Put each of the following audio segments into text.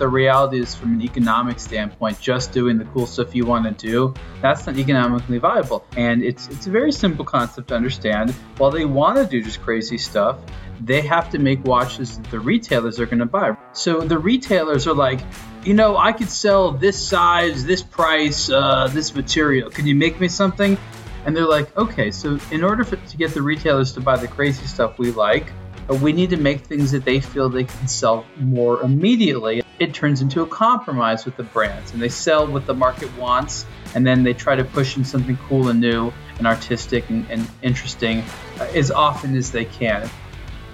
the reality is, from an economic standpoint, just doing the cool stuff you want to do, that's not economically viable. And it's it's a very simple concept to understand. While they want to do just crazy stuff, they have to make watches that the retailers are going to buy. So the retailers are like, you know, I could sell this size, this price, uh, this material. Can you make me something? And they're like, okay, so in order for, to get the retailers to buy the crazy stuff we like, we need to make things that they feel they can sell more immediately. It turns into a compromise with the brands, and they sell what the market wants, and then they try to push in something cool and new and artistic and, and interesting uh, as often as they can.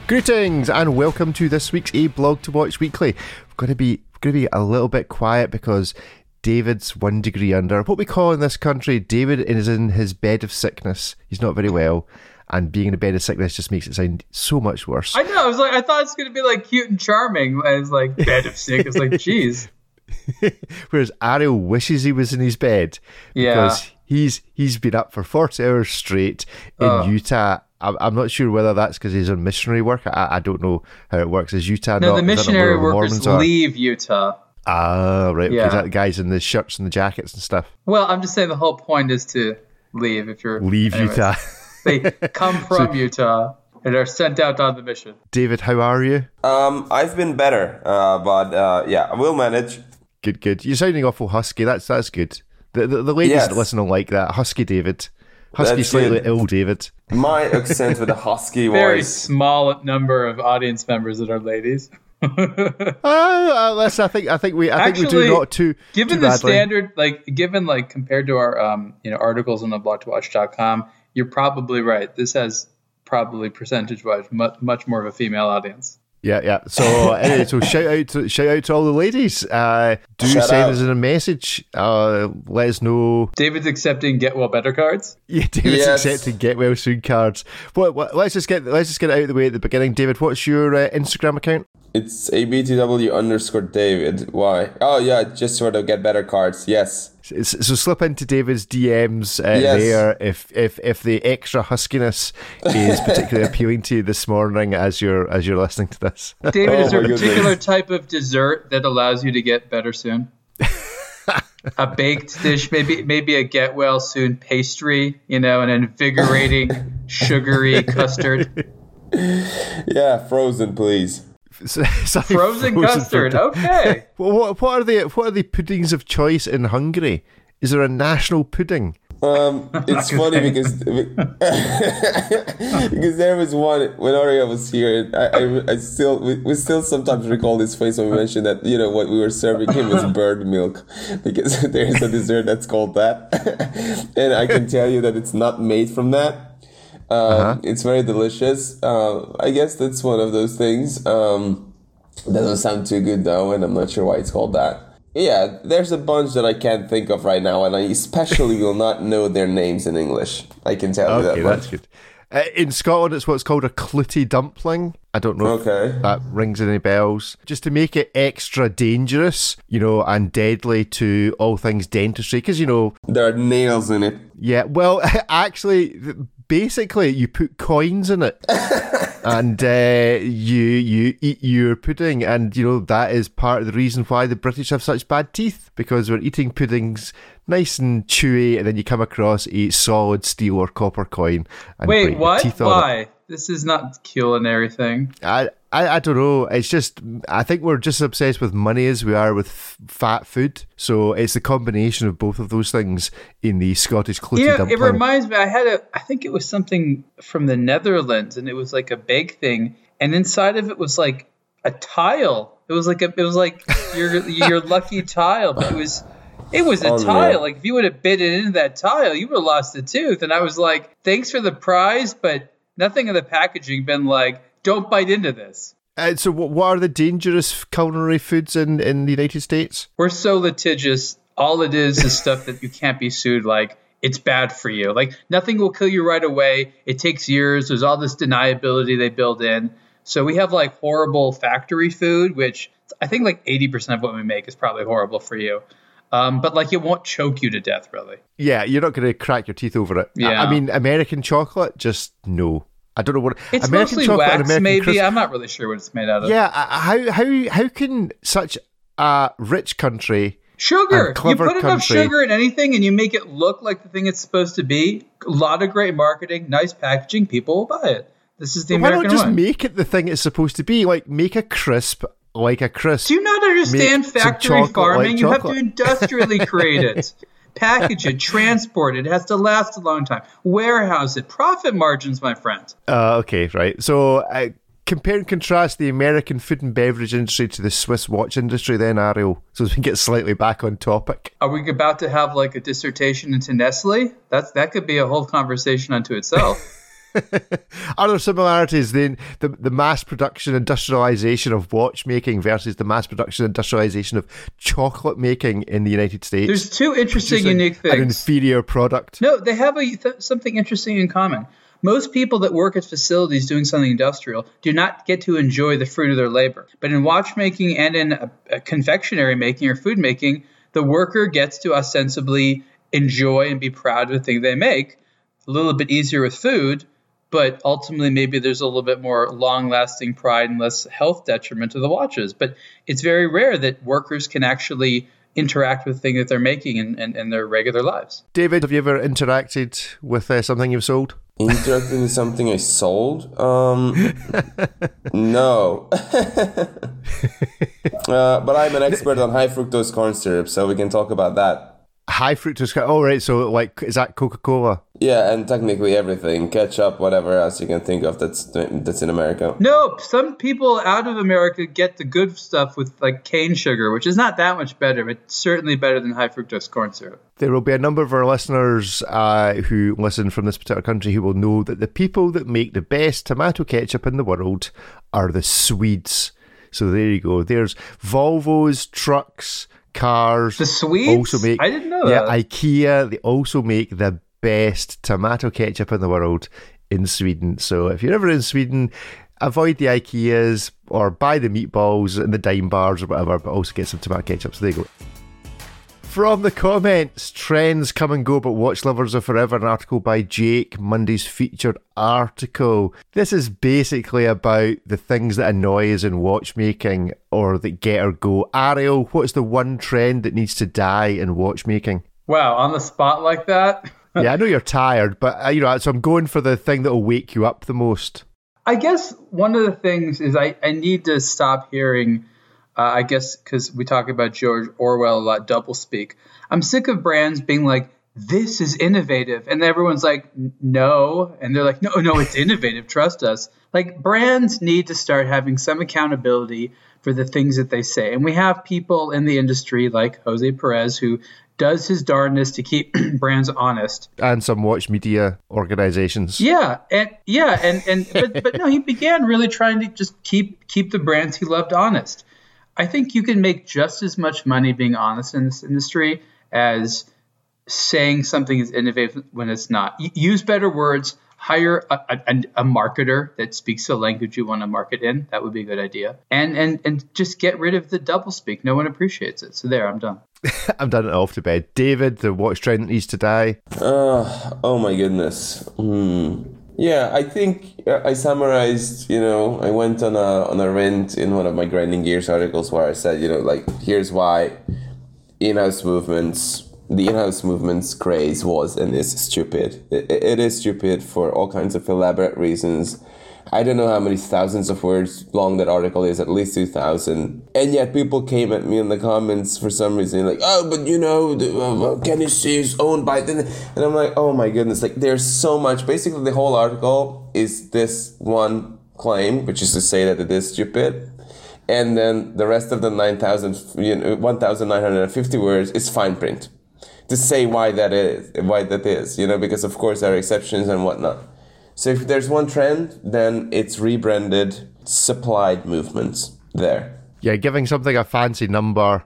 Greetings and welcome to this week's A Blog to Watch Weekly. We're going to be going to be a little bit quiet because David's one degree under. What we call in this country, David is in his bed of sickness. He's not very well, and being in a bed of sickness just makes it sound so much worse. I know. I was like, I thought it's going to be like cute and charming. As like bed of sick. It's like, jeez. Whereas Ariel wishes he was in his bed Yeah. because he's he's been up for forty hours straight in Oh. Utah. I'm, I'm not sure whether that's because he's on missionary work. I, I don't know how it works. Is Utah No, not? the missionary the workers leave Utah. Ah, right. Yeah. That guy's in the shirts and the jackets and stuff. Well, I'm just saying the whole point is to leave if you're Leave anyways. Utah. They come from Utah and are sent out on the mission. David, how are you? Um, I've been better, uh, but uh, yeah, I will manage. Good, good. You're sounding awful husky. That's that's good. The the, the ladies Yes. that listen will like that. Husky David. Husky That's slightly good. ill David. My accent with a husky Very voice. small number of audience members that are ladies. Ah, uh, listen, I think I think we I think we do not too given too the badly. standard like given like compared to our um you know articles on the blog2watch.com you're probably right this has probably percentage wise much, much more of a female audience Yeah, yeah. So anyway, so shout out to shout out to all the ladies. Uh, do Shout send out. us in a message. Uh, let us know. david's accepting get well better cards Yeah, David's Yes. accepting get well soon cards. What, what? Let's just get let's just get it out of the way at the beginning. David, what's your uh, Instagram account? It's abtw underscore David. Why? Oh yeah, just sort of get better cards. Yes. So, so slip into David's DMs uh, Yes. there if if if the extra huskiness is particularly appealing to you this morning as you're as you're listening to this. david Oh is there a particular goodness. type of dessert that allows you to get better soon a baked dish maybe maybe a get well soon pastry you know an invigorating sugary custard Yeah, frozen, please. Sorry, frozen for- custard okay Well, what what are the what are the puddings of choice in Hungary? Is there a national pudding? Um, it's funny because because there was one when Aria was here. I, I, I still we, we still sometimes recall this face when we mentioned that you know what we were serving him was bird milk because there is a dessert that's called that, and I can tell you that it's not made from that. Um, It's very delicious. Uh, I guess that's one of those things. Um, doesn't sound too good though, and I'm not sure why it's called that. Yeah, there's a bunch that I can't think of right now, and I especially will not know their names in English. I can tell you that. Okay, that. that's good. Uh, in Scotland, it's what's called a clootie dumpling. I don't know Okay. if that rings any bells. Just to make it extra dangerous, you know, and deadly to all things dentistry, because you know, There are nails in it. yeah. Well, actually, basically, you put coins in it. And uh, you you eat your pudding, and you know that is part of the reason why the British have such bad teeth because we're eating puddings nice and chewy, and then you come across a solid steel or copper coin. And break Wait, your what? Teeth on it. Why? This is not culinary thing. I, I I don't know. It's just I think we're just obsessed with money as we are with f- fat food. So it's the combination of both of those things in the Scottish clootie Yeah, dumpling. it reminds me. I had a. I think it was something from the Netherlands, and it was like a bake thing, and inside of it was like a tile. It was like a. It was like your your lucky tile, but it was. It was a oh, Unreal. tile. Like if you would have bit it into that tile, you would have lost a tooth. And I was like, "Thanks for the prize, but nothing in the packaging been like, don't bite into this." Uh, so what, what are the dangerous culinary foods in, in the United States? We're so litigious. All it is is stuff that you can't be sued. Like it's bad for you. Like nothing will kill you right away. It takes years. There's all this deniability they build in. So we have like horrible factory food, which I think like 80% of what we make is probably horrible for you. Um, but like it won't choke you to death, really. Yeah, you're not going to crack your teeth over it. I- I, mean, American chocolate, just no. I don't know what It's American mostly chocolate wax, American maybe. crisp- I'm not really sure what it's made out of. Yeah, how how how can such a rich country. Sugar. You put enough country. sugar in anything and you make it look like the thing it's supposed to be. A lot of great marketing, nice packaging, people will buy it. This is the American Why not just way. make it the thing it's supposed to be? Like make a crisp like a crisp. Do you not understand Make factory farming? like you have to industrially create it, package it, transport it. It has to last a long time. Warehouse it. Profit margins, my friend. Uh, okay, right. So uh, compare and contrast the American food and beverage industry to the Swiss watch industry, then Ariel, so we can get slightly back on topic. Are we about to have like a dissertation into Nestle? That's that could be a whole conversation unto itself. Are there similarities then the the mass production industrialization of watchmaking versus the mass production industrialization of chocolate making in the United States? There's two interesting, unique An things. inferior product. No, they have a, th- something interesting in common. Most people that work at facilities doing something industrial do not get to enjoy the fruit of their labor. But in watchmaking and in uh uh confectionery making or food making, the worker gets to ostensibly enjoy and be proud of the thing they make. A little bit easier with food, but ultimately maybe there's a little bit more long-lasting pride and less health detriment to the watches. But it's very rare that workers can actually interact with the thing that they're making in, in, in their regular lives. David, have you ever interacted with uh, something you've sold? Interacting with something I sold? Um, no. uh, but I'm an expert on high fructose corn syrup, so we can talk about that. High fructose. co- Oh, right. So, like, is that Coca Cola? Yeah, and technically everything, ketchup, whatever else you can think of that's that's in America. No, some people out of America get the good stuff with like cane sugar, which is not that much better, but certainly better than high fructose corn syrup. There will be a number of our listeners uh, who listen from this particular country who will know that the people that make the best tomato ketchup in the world are the Swedes. So there you go. There's Volvos, trucks, cars. The Swedes? also make I didn't know yeah, that. IKEA. They also make the best tomato ketchup in the world in Sweden. So if you're ever in Sweden, avoid the IKEAs or buy the meatballs and the Daim bars or whatever, but also get some tomato ketchup. So there you go. From the comments, trends come and go, but watch lovers are forever. An article by Jake, Monday's featured article. This is basically about the things that annoy us in watchmaking or that get or go. Ariel, what's the one trend that needs to die in watchmaking? Wow, on the spot like that? yeah, I know you're tired, but uh, you know, so I'm going for the thing that will wake you up the most. I guess one of the things is I, I need to stop hearing, uh, I guess, because we talk about George Orwell a lot, doublespeak. I'm sick of brands being like, this is innovative. And everyone's like, no. And they're like, no, no, it's innovative. Trust us. Like, brands need to start having some accountability for the things that they say. And we have people in the industry like Jose Perez who does his darndest to keep brands honest. And some watch media organizations. Yeah, and yeah, and and but but no, he began really trying to just keep keep the brands he loved honest. I think you can make just as much money being honest in this industry as saying something is innovative when it's not. Use better words. Hire a, a, a marketer that speaks the language you want to market in. That would be a good idea. And and and just get rid of the doublespeak. No one appreciates it. So there, I'm done. I'm done it off to bed. David, the watch trend needs to die. Uh, oh my goodness. Hmm. Yeah, I think uh, I summarized. You know, I went on a on a rant in one of my grinding gears articles where I said, you know, like here's why in-house movements, the in-house movements craze was and is stupid. It, it is stupid for all kinds of elaborate reasons. I don't know how many thousands of words long that article is, at least 2,000. And yet people came at me in the comments for some reason, like, oh, but you know, uh, Kenissi is owned by... The... And I'm like, oh my goodness, like there's so much. Basically, the whole article is this one claim, which is to say that it is stupid. And then the rest of the 9,000, you know, 1,950 words is fine print to say why that is, why that is, you know, because of course there are exceptions and whatnot. So if there's one trend, then it's rebranded supplied movements there. Yeah, giving something a fancy number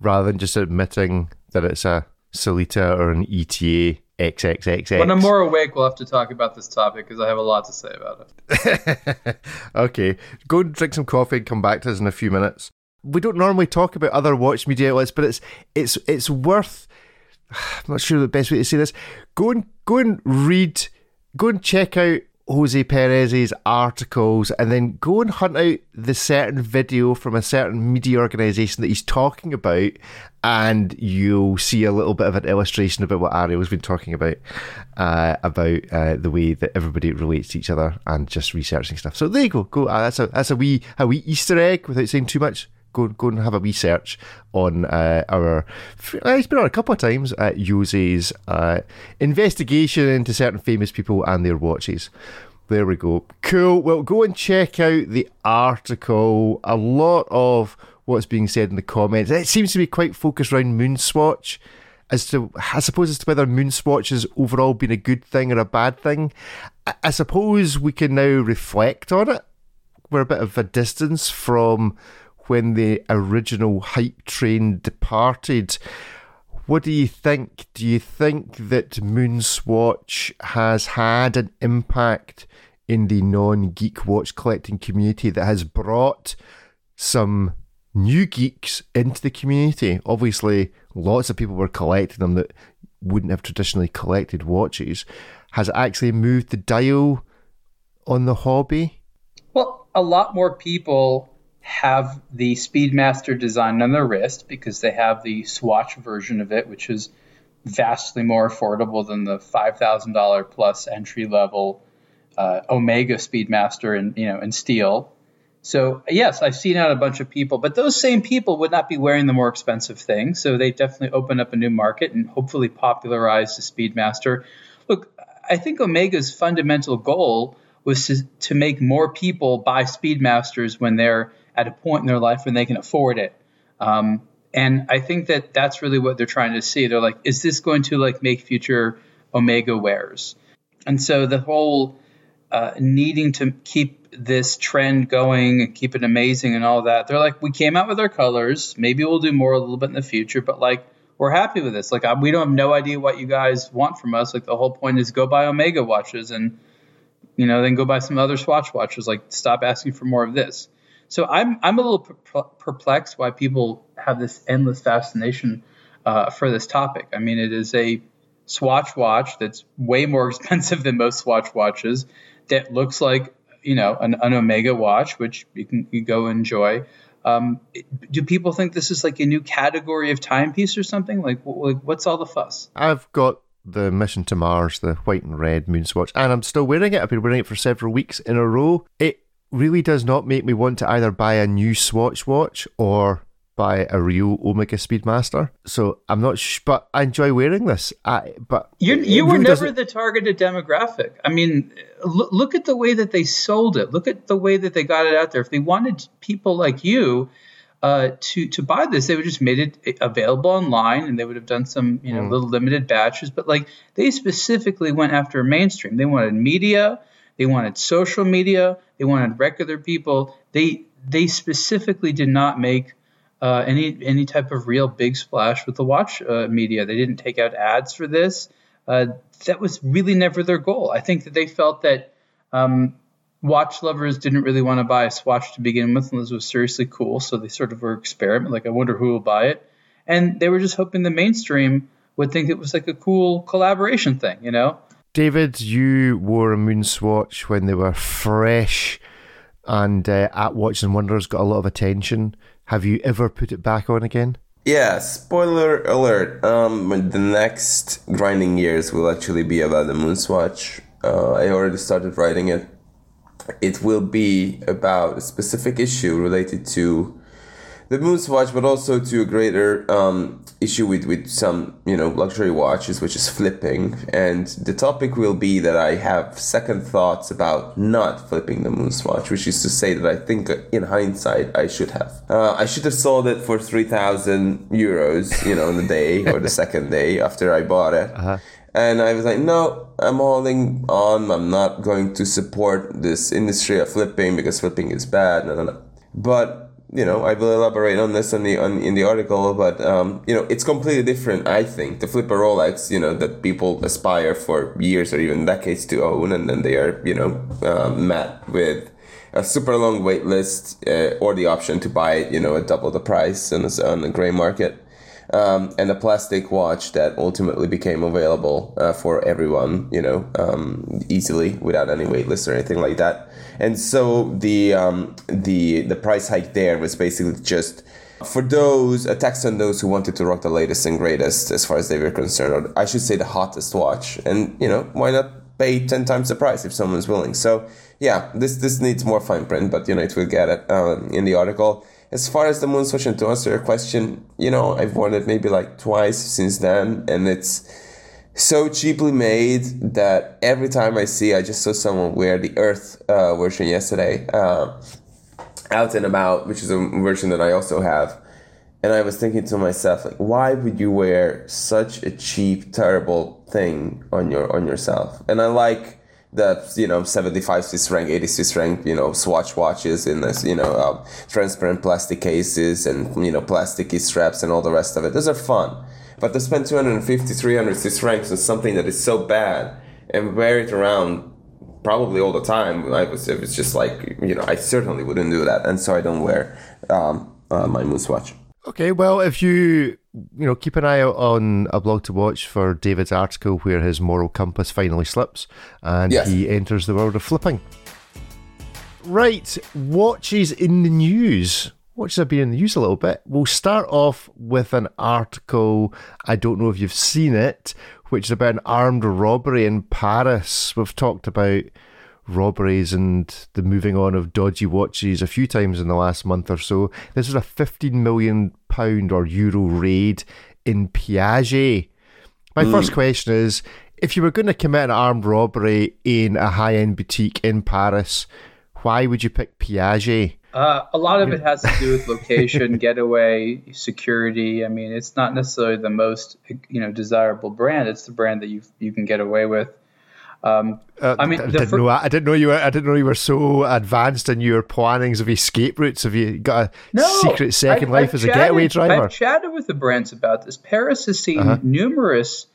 rather than just admitting that it's a Sellita or an ETA XXXX. When I'm more awake, we'll have to talk about this topic because I have a lot to say about it. okay, go and drink some coffee and come back to us in a few minutes. We don't normally talk about other watch media outlets, but it's it's it's worth. I'm not sure the best way to say this. Go and go and read. Go and check out Jose Perez's articles and then go and hunt out the certain video from a certain media organization that he's talking about, and you'll see a little bit of an illustration about what Ariel's been talking about uh, about uh, the way that everybody relates to each other and just researching stuff. So there you go. Go. Uh, that's a that's a wee a wee Easter egg without saying too much go go and have a research on uh, our. Uh, it's been on a couple of times. Uh, Jose's uh, investigation into certain famous people and their watches. There we go. Cool. Well, go and check out the article. A lot of what's being said in the comments. It seems to be quite focused around Moonswatch. As to, I suppose, as to whether Moonswatch has overall been a good thing or a bad thing. I, I suppose we can now reflect on it. We're a bit of a distance from when the original hype train departed. What do you think? Do you think that Moonswatch has had an impact in the non geek watch collecting community that has brought some new geeks into the community? Obviously, lots of people were collecting them that wouldn't have traditionally collected watches. Has it actually moved the dial on the hobby? Well, a lot more people have the Speedmaster design on their wrist because they have the Swatch version of it, which is vastly more affordable than the five thousand dollar plus entry level uh, Omega Speedmaster in you know in steel. So yes, I've seen out a bunch of people, but those same people would not be wearing the more expensive thing. So they definitely open up a new market and hopefully popularize the Speedmaster. Look, I think Omega's fundamental goal was to, to make more people buy Speedmasters when they're at a point in their life when they can afford it. Um, and I think that that's really what they're trying to see. They're like, is this going to like make future Omega wears? And so the whole uh, needing to keep this trend going and keep it amazing and all that. They're like, we came out with our colors. Maybe we'll do more a little bit in the future, but like, we're happy with this. Like, we don't have no idea what you guys want from us. Like, the whole point is go buy Omega watches and, you know, then go buy some other Swatch watches. Like, stop asking for more of this. So I'm I'm a little perplexed why people have this endless fascination uh, for this topic. I mean, it is a Swatch watch that's way more expensive than most Swatch watches. That looks like you know an, an Omega watch, which you can you go enjoy. Um, do people think this is like a new category of timepiece or something? Like, like what's all the fuss? I've got the Mission to Mars, the white and red moon swatch, and I'm still wearing it. I've been wearing it for several weeks in a row. It really does not make me want to either buy a new Swatch watch or buy a real Omega Speedmaster. So I'm not, sh- but I enjoy wearing this. I, but you you were never doesn't... the targeted demographic. I mean, look, look at the way that they sold it. Look at the way that they got it out there. If they wanted people like you. Uh, to to buy this, they would just made it available online, and they would have done some you know mm. little limited batches. But like they specifically went after mainstream. They wanted media, they wanted social media. They wanted regular people. They they specifically did not make uh, any any type of real big splash with the watch uh, media. They didn't take out ads for this. Uh, that was really never their goal. I think that they felt that um, watch lovers didn't really want to buy a Swatch to begin with, unless it was seriously cool. So they sort of were experiment. Like, I wonder who will buy it, and they were just hoping the mainstream would think it was like a cool collaboration thing, you know. David, you wore a Moonswatch when they were fresh, and uh, at Watches and Wonders got a lot of attention. Have you ever put it back on again? Yeah, spoiler alert. Um, the next grinding gears will actually be about the Moonswatch. Uh, I already started writing it. It will be about a specific issue related to the Moonswatch, but also to a greater um, issue with, with some you know luxury watches, which is flipping. And the topic will be that I have second thoughts about not flipping the Moonswatch, which is to say that I think in hindsight I should have. Uh, I should have sold it for three thousand euros, you know, on the day or the second day after I bought it. Uh-huh. And I was like, no, I'm holding on. I'm not going to support this industry of flipping because flipping is bad. No, no, no. But you know, I will elaborate on this on the on in the article, but um, you know, it's completely different. I think the flipper Rolex, you know, that people aspire for years or even decades to own, and then they are, you know, um, met with a super long wait list uh, or the option to buy it, you know, at double the price on the, on the gray market. Um, and a plastic watch that ultimately became available uh, for everyone, you know, um, easily without any waitlist or anything like that. And so the um, the the price hike there was basically just for those a tax on those who wanted to rock the latest and greatest as far as they were concerned, or I should say the hottest watch. And you know, why not pay ten times the price if someone's willing? So yeah, this this needs more fine print, but you know, it will get it um, in the article as far as the moon and to answer your question, you know, I've worn it maybe like twice since then, and it's so cheaply made that every time I see, I just saw someone wear the Earth uh, version yesterday, uh, out and about, which is a version that I also have. And I was thinking to myself, like, why would you wear such a cheap, terrible thing on your on yourself? And I like the you know 75 Swiss franc, 80 Swiss you know Swatch watches in this you know uh, transparent plastic cases and you know plasticky straps and all the rest of it. Those are fun, but to spend 250, 300 Swiss francs on something that is so bad and wear it around probably all the time, I was it was just like you know I certainly wouldn't do that, and so I don't wear um, uh, my Moonswatch. Okay, well, if you you know keep an eye out on a blog to watch for David's article where his moral compass finally slips and yes. he enters the world of flipping. Right, watches in the news. Watches have been in the news a little bit. We'll start off with an article. I don't know if you've seen it, which is about an armed robbery in Paris. We've talked about robberies and the moving on of dodgy watches a few times in the last month or so. This is a 15 million pound or euro raid in Piaget. My mm. first question is if you were going to commit an armed robbery in a high end boutique in Paris, why would you pick Piaget? Uh, a lot of it has to do with location, getaway, security. I mean, it's not necessarily the most you know desirable brand. It's the brand that you you can get away with. Um, uh, I mean, I didn't, fir- know, I didn't know you were. I didn't know you were so advanced in your plannings of escape routes. Have you got a no, secret second I, life I've as chatted, a getaway driver? I've chatted with the brands about this. Paris has seen uh-huh. numerous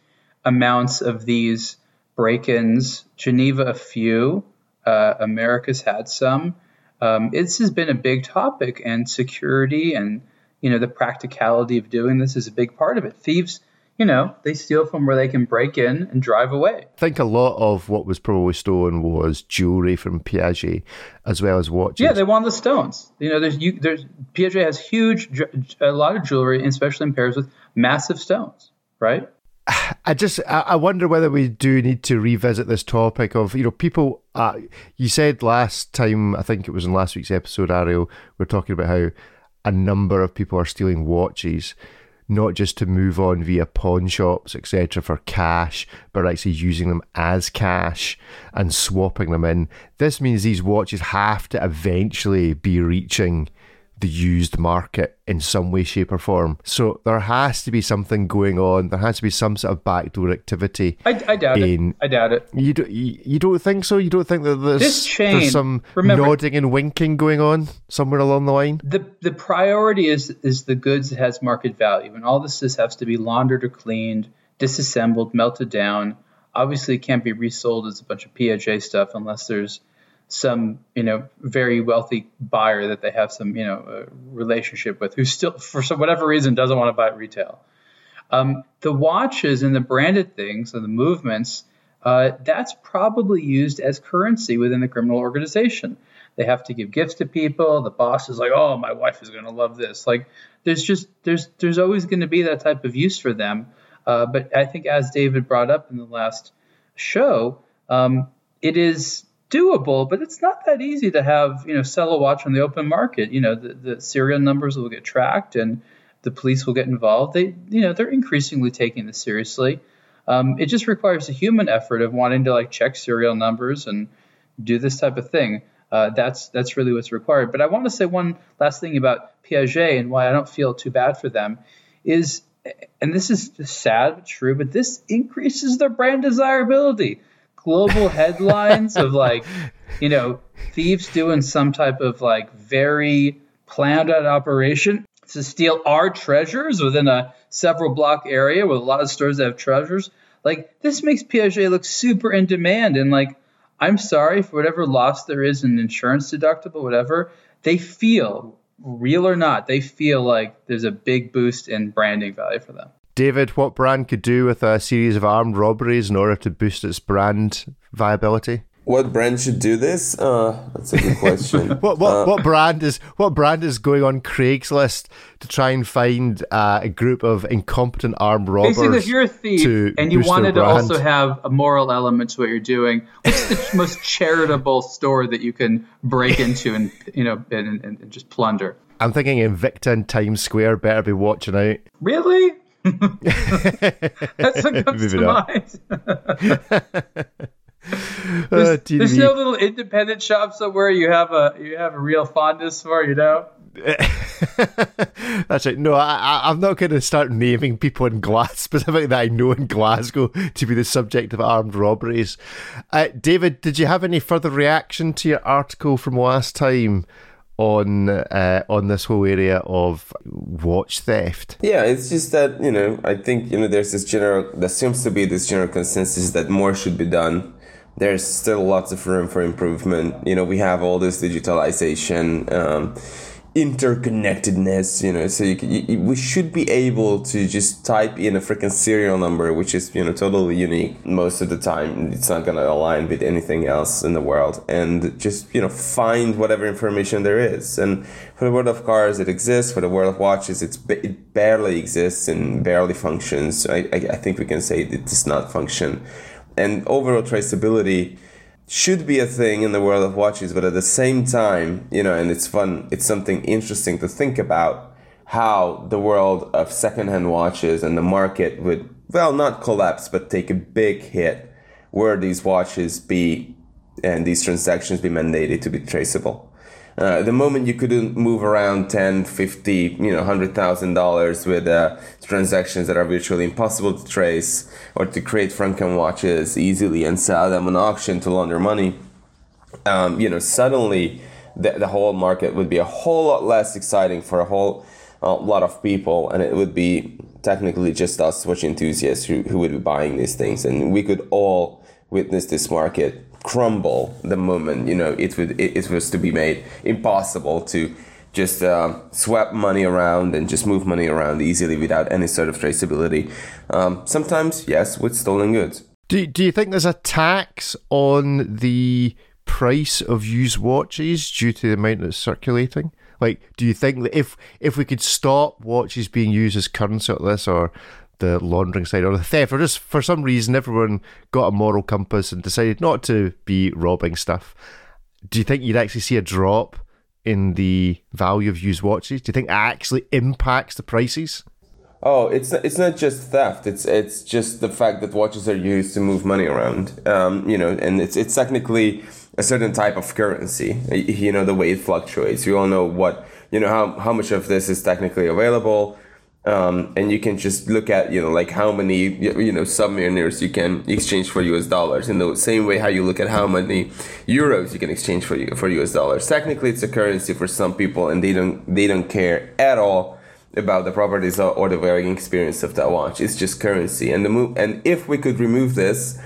amounts of these break-ins. Geneva, a few. Uh, America's had some. Um, this has been a big topic, and security and you know the practicality of doing this is a big part of it. Thieves you know, they steal from where they can break in and drive away. I think a lot of what was probably stolen was jewelry from Piaget as well as watches. Yeah, they want the stones. You know, there's you, there's Piaget has huge, a lot of jewelry, especially in pairs with massive stones, right? I just I wonder whether we do need to revisit this topic of you know people. Uh, you said last time I think it was in last week's episode, Ariel. We are talking about how a number of people are stealing watches not just to move on via pawn shops, etc., for cash, but actually using them as cash and swapping them in. This means these watches have to eventually be reaching the used market in some way, shape, or form. So there has to be something going on. There has to be some sort of backdoor activity. I, I doubt in, it. I doubt it. You don't. You, you, don't think so? You don't think that there's, this chain, there's some remember, nodding and winking going on somewhere along the line? The the priority is is the goods that has market value, and all this is, has to be laundered or cleaned, disassembled, melted down. Obviously, it can't be resold as a bunch of Piaget stuff unless there's some you know very wealthy buyer that they have some you know relationship with who still for some whatever reason doesn't want to buy it retail. Um, the watches and the branded things and the movements uh, that's probably used as currency within the criminal organization. They have to give gifts to people. The boss is like, "Oh, my wife is going to love this." Like, there's just there's there's always going to be that type of use for them. Uh, but I think, as David brought up in the last show, um, it is doable, but it's not that easy to have you know sell a watch on the open market. You know the, the serial numbers will get tracked and the police will get involved. They you know they're increasingly taking this seriously. Um, it just requires a human effort of wanting to like check serial numbers and do this type of thing. Uh, that's that's really what's required. But I want to say one last thing about Piaget and why I don't feel too bad for them is, and this is sad but true, but this increases their brand desirability global headlines of like, you know, thieves doing some type of like very planned out operation to steal our treasures within a several block area with a lot of stores that have treasures. Like this makes Piaget look super in demand and like I'm sorry for whatever loss there is in insurance deductible, whatever. They feel real or not, they feel like there's a big boost in branding value for them. David, what brand could do with a series of armed robberies in order to boost its brand viability? What brand should do this? Uh, that's a good question. what what, uh, what brand is what brand is going on Craigslist to try and find uh, a group of incompetent armed robbers? Basically, if you're a thief and you wanted to also have a moral element to what you're doing, what's the most charitable store that you can break into and you know and, and, and just plunder? I'm thinking Invicta in Times Square better be watching out. Really? That's what comes to mind. there's, uh, there's no little independent shops somewhere you have a you have a real fondness for, you know. That's right. No, I, am not going to start naming people in Glass specifically that I know in Glasgow to be the subject of armed robberies. Uh, David, did you have any further reaction to your article from last time on uh, on this whole area of watch theft? Yeah, it's just that you know I think you know there's this general there seems to be this general consensus that more should be done there's still lots of room for improvement. You know, we have all this digitalization, um, interconnectedness. You know, so you, you, we should be able to just type in a freaking serial number, which is you know totally unique most of the time. It's not gonna align with anything else in the world, and just you know find whatever information there is. And for the world of cars, it exists. For the world of watches, it's it barely exists and barely functions. I, I, I think we can say it does not function and overall traceability should be a thing in the world of watches, but at the same time, you know, and it's fun, it's something interesting to think about how the world of secondhand watches and the market would, well, not collapse, but take a big hit where these watches be and these transactions be mandated to be traceable. Uh, the moment you couldn't move around 10 50 you know $100000 with uh, transactions that are virtually impossible to trace or to create franken watches easily and sell them on auction to launder money um, you know suddenly the, the whole market would be a whole lot less exciting for a whole uh, lot of people and it would be technically just us watch enthusiasts who, who would be buying these things. And we could all witness this market crumble the moment you know it would it, it was to be made impossible to just uh, swap money around and just move money around easily without any sort of traceability. Um, sometimes, yes, with stolen goods. Do, do you think there's a tax on the price of used watches due to the amount that's circulating? Like, do you think that if if we could stop watches being used as currency like this, or the laundering side or the theft, or just for some reason everyone got a moral compass and decided not to be robbing stuff, do you think you'd actually see a drop in the value of used watches? Do you think it actually impacts the prices? Oh, it's it's not just theft. It's it's just the fact that watches are used to move money around. Um, you know, and it's it's technically a certain type of currency. You know, the way it fluctuates. We all know what you know how how much of this is technically available um, and you can just look at you know like how many you know submariners you can exchange for US dollars in the same way how you look at how many euros you can exchange for for US dollars. Technically, it's a currency for some people, and they don't they don't care at all about the properties or the wearing experience of that watch. It's just currency, and the move. And if we could remove this,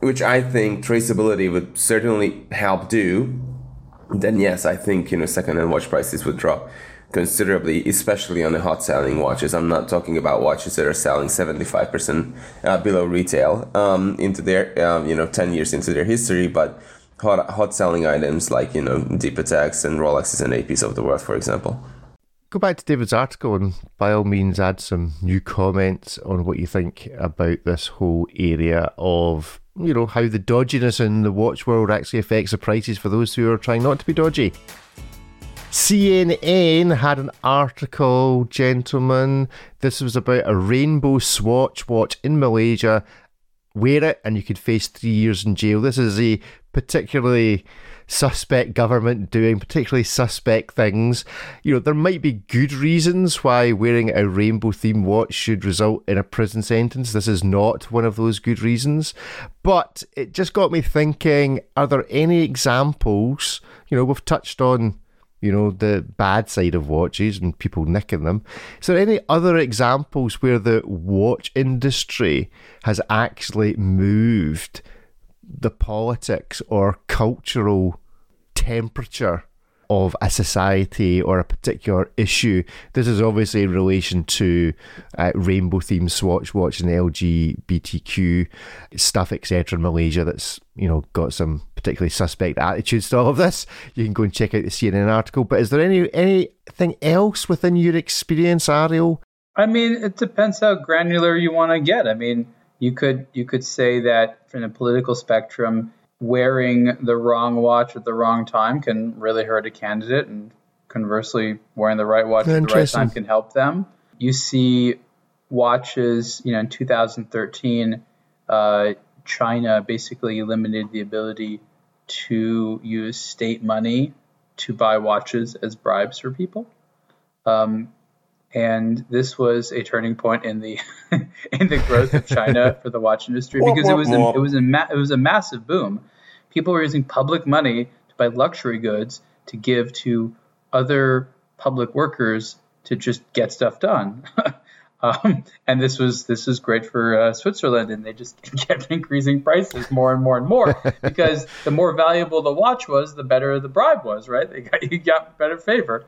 which I think traceability would certainly help do, then yes, I think you know second-hand watch prices would drop considerably, especially on the hot selling watches. I'm not talking about watches that are selling 75% uh, below retail um, into their, um, you know, 10 years into their history, but hot, hot selling items like, you know, the Pateks and Rolexes and APs of the world, for example. Go back to David's article and by all means add some new comments on what you think about this whole area of, you know, how the dodginess in the watch world actually affects the prices for those who are trying not to be dodgy. CNN had an article, gentlemen. This was about a rainbow swatch watch in Malaysia. Wear it and you could face three years in jail. This is a particularly suspect government doing particularly suspect things. You know, there might be good reasons why wearing a rainbow themed watch should result in a prison sentence. This is not one of those good reasons. But it just got me thinking are there any examples? You know, we've touched on you know, the bad side of watches and people nicking them. Is there any other examples where the watch industry has actually moved the politics or cultural temperature of a society or a particular issue. This is obviously in relation to uh, rainbow themed Swatch watch and LGBTQ stuff, etc. in Malaysia that's you know got some particularly suspect attitudes to all of this. You can go and check out the CNN article. But is there any anything else within your experience, Ariel? I mean, it depends how granular you want to get. I mean, you could you could say that from the political spectrum wearing the wrong watch at the wrong time can really hurt a candidate, and conversely, wearing the right watch at the right time can help them. You see watches, you know, in 2013, uh, China basically eliminated the ability to use state money to buy watches as bribes for people. Um, and this was a turning point in the in the growth of China for the watch industry because it was a, it was a ma- it was a massive boom. People were using public money to buy luxury goods to give to other public workers to just get stuff done. um, and this was this was great for uh, Switzerland, and they just kept increasing prices more and more and more because the more valuable the watch was, the better the bribe was. Right? They got you got better favor.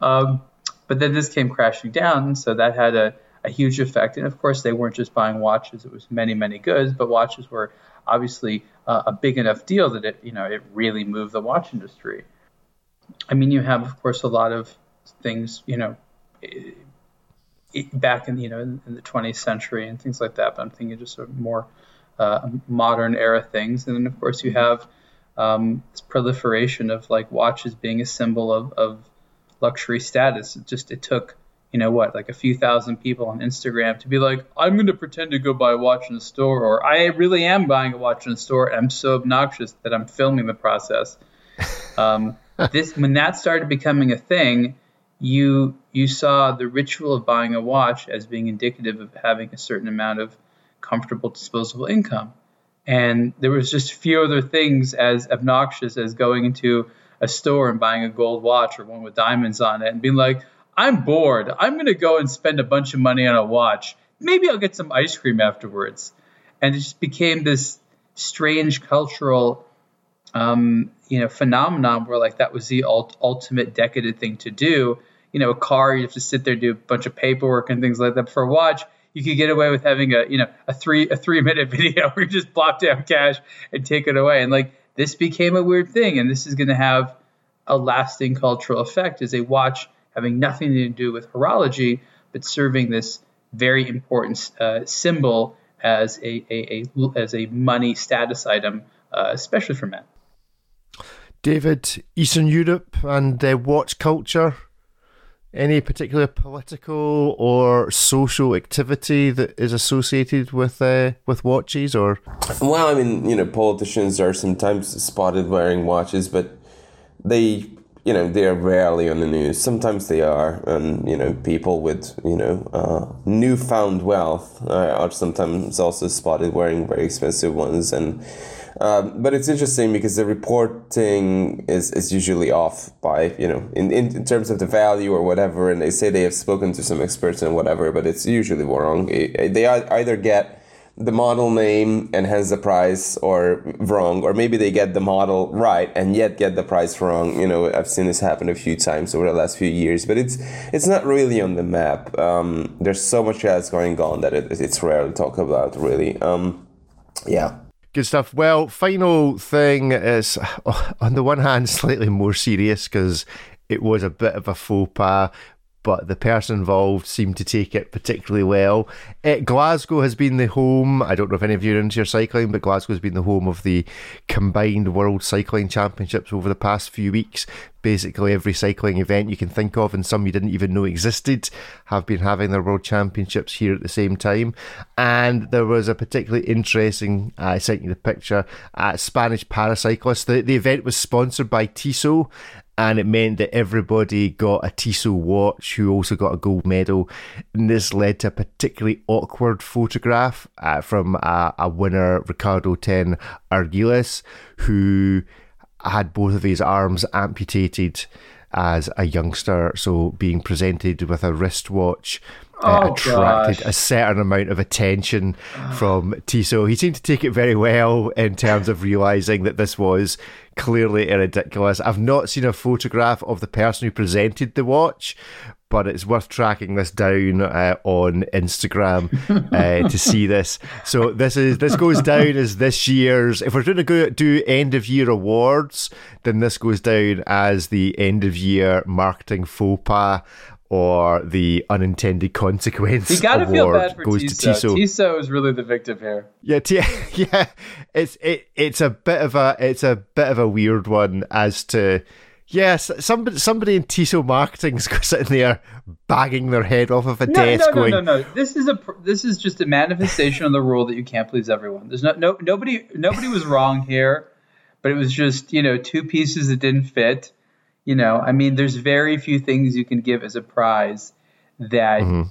Um, but then this came crashing down, so that had a, a huge effect. And of course, they weren't just buying watches; it was many, many goods. But watches were obviously uh, a big enough deal that it, you know, it really moved the watch industry. I mean, you have, of course, a lot of things, you know, back in you know in, in, the 20th century and things like that. But I'm thinking just sort of more uh, modern era things. And then, of course, you have um, this proliferation of like watches being a symbol of, of luxury status. It just it took you know what like a few thousand people on Instagram to be like I'm going to pretend to go buy a watch in a store or I really am buying a watch in a store and I'm so obnoxious that I'm filming the process. Um, this when that started becoming a thing, you you saw the ritual of buying a watch as being indicative of having a certain amount of comfortable disposable income. And there was just few other things as obnoxious as going into a store and buying a gold watch or one with diamonds on it and being like, I'm bored. I'm going to go and spend a bunch of money on a watch. Maybe I'll get some ice cream afterwards. And it just became this strange cultural, um, you know, phenomenon where like that was the ult- ultimate decadent thing to do. You know, a car you have to sit there do a bunch of paperwork and things like that. For a watch, you could get away with having a you know a three a three minute video where you just plop down cash and take it away. And like this became a weird thing, and this is going to have a lasting cultural effect as a watch having nothing to do with horology, but serving this very important uh, symbol as a, a, a, as a money status item, uh, especially for men. David, Eastern Europe and uh, watch culture. Any particular political or social activity that is associated with uh, with watches, or? Well, I mean, you know, politicians are sometimes spotted wearing watches, but they you know they are rarely on the news sometimes they are and you know people with you know uh, newfound wealth are sometimes also spotted wearing very expensive ones and um, but it's interesting because the reporting is, is usually off by you know in, in, terms of the value or whatever. And they say they have spoken to some experts and whatever but it's usually wrong. They either get the model name and hence the price or wrong or maybe they get the model right and yet get the price wrong. You know i've seen this happen a few times over the last few years but it's it's not really on the map. Um, there's so much else going on that it, it's rare to talk about really. Um, yeah Good stuff. Well, final thing is, on the one hand, slightly more serious because it was a bit of a faux pas but the person involved seemed to take it particularly well. Uh, Glasgow has been the home, I don't know if any of you are into your cycling, but Glasgow has been the home of the combined World Cycling Championships over the past few weeks. Basically, every cycling event you can think of, and some you didn't even know existed, have been having their World Championships here at the same time. And there was a particularly interesting, I sent you the picture, uh, Spanish paracyclist. The, the event was sponsored by Tissot, and it meant that everybody got a Tissot watch who also got a gold medal. And this led to a particularly awkward photograph uh, from a, a, winner, Ricardo Ten Argiles, who had both of his arms amputated as a youngster, so being presented with a wristwatch uh, Oh, attracted gosh. a certain amount of attention from Tissot. He seemed to take it very well in terms of realizing that this was clearly ridiculous. I've not seen a photograph of the person who presented the watch, but it's worth tracking this down uh, on Instagram uh, to see this. So this is this goes down as this year's. If we're going to go do end of year awards, then this goes down as the end of year marketing faux pas. Or the unintended consequence You gotta award feel bad for goes to Tissot. Tissot. Tissot is really the victim here. Yeah, t- yeah, it's it, it's a bit of a it's a bit of a weird one as to yes, somebody somebody in Tissot marketing's sitting there bagging their head off of a No, desk, no, no, going, no, no. This is a this is just a manifestation of the rule that you can't please everyone. There's no, no nobody nobody was wrong here, but it was just you know two pieces that didn't fit. You know, I mean, there's very few things you can give as a prize that Mm-hmm.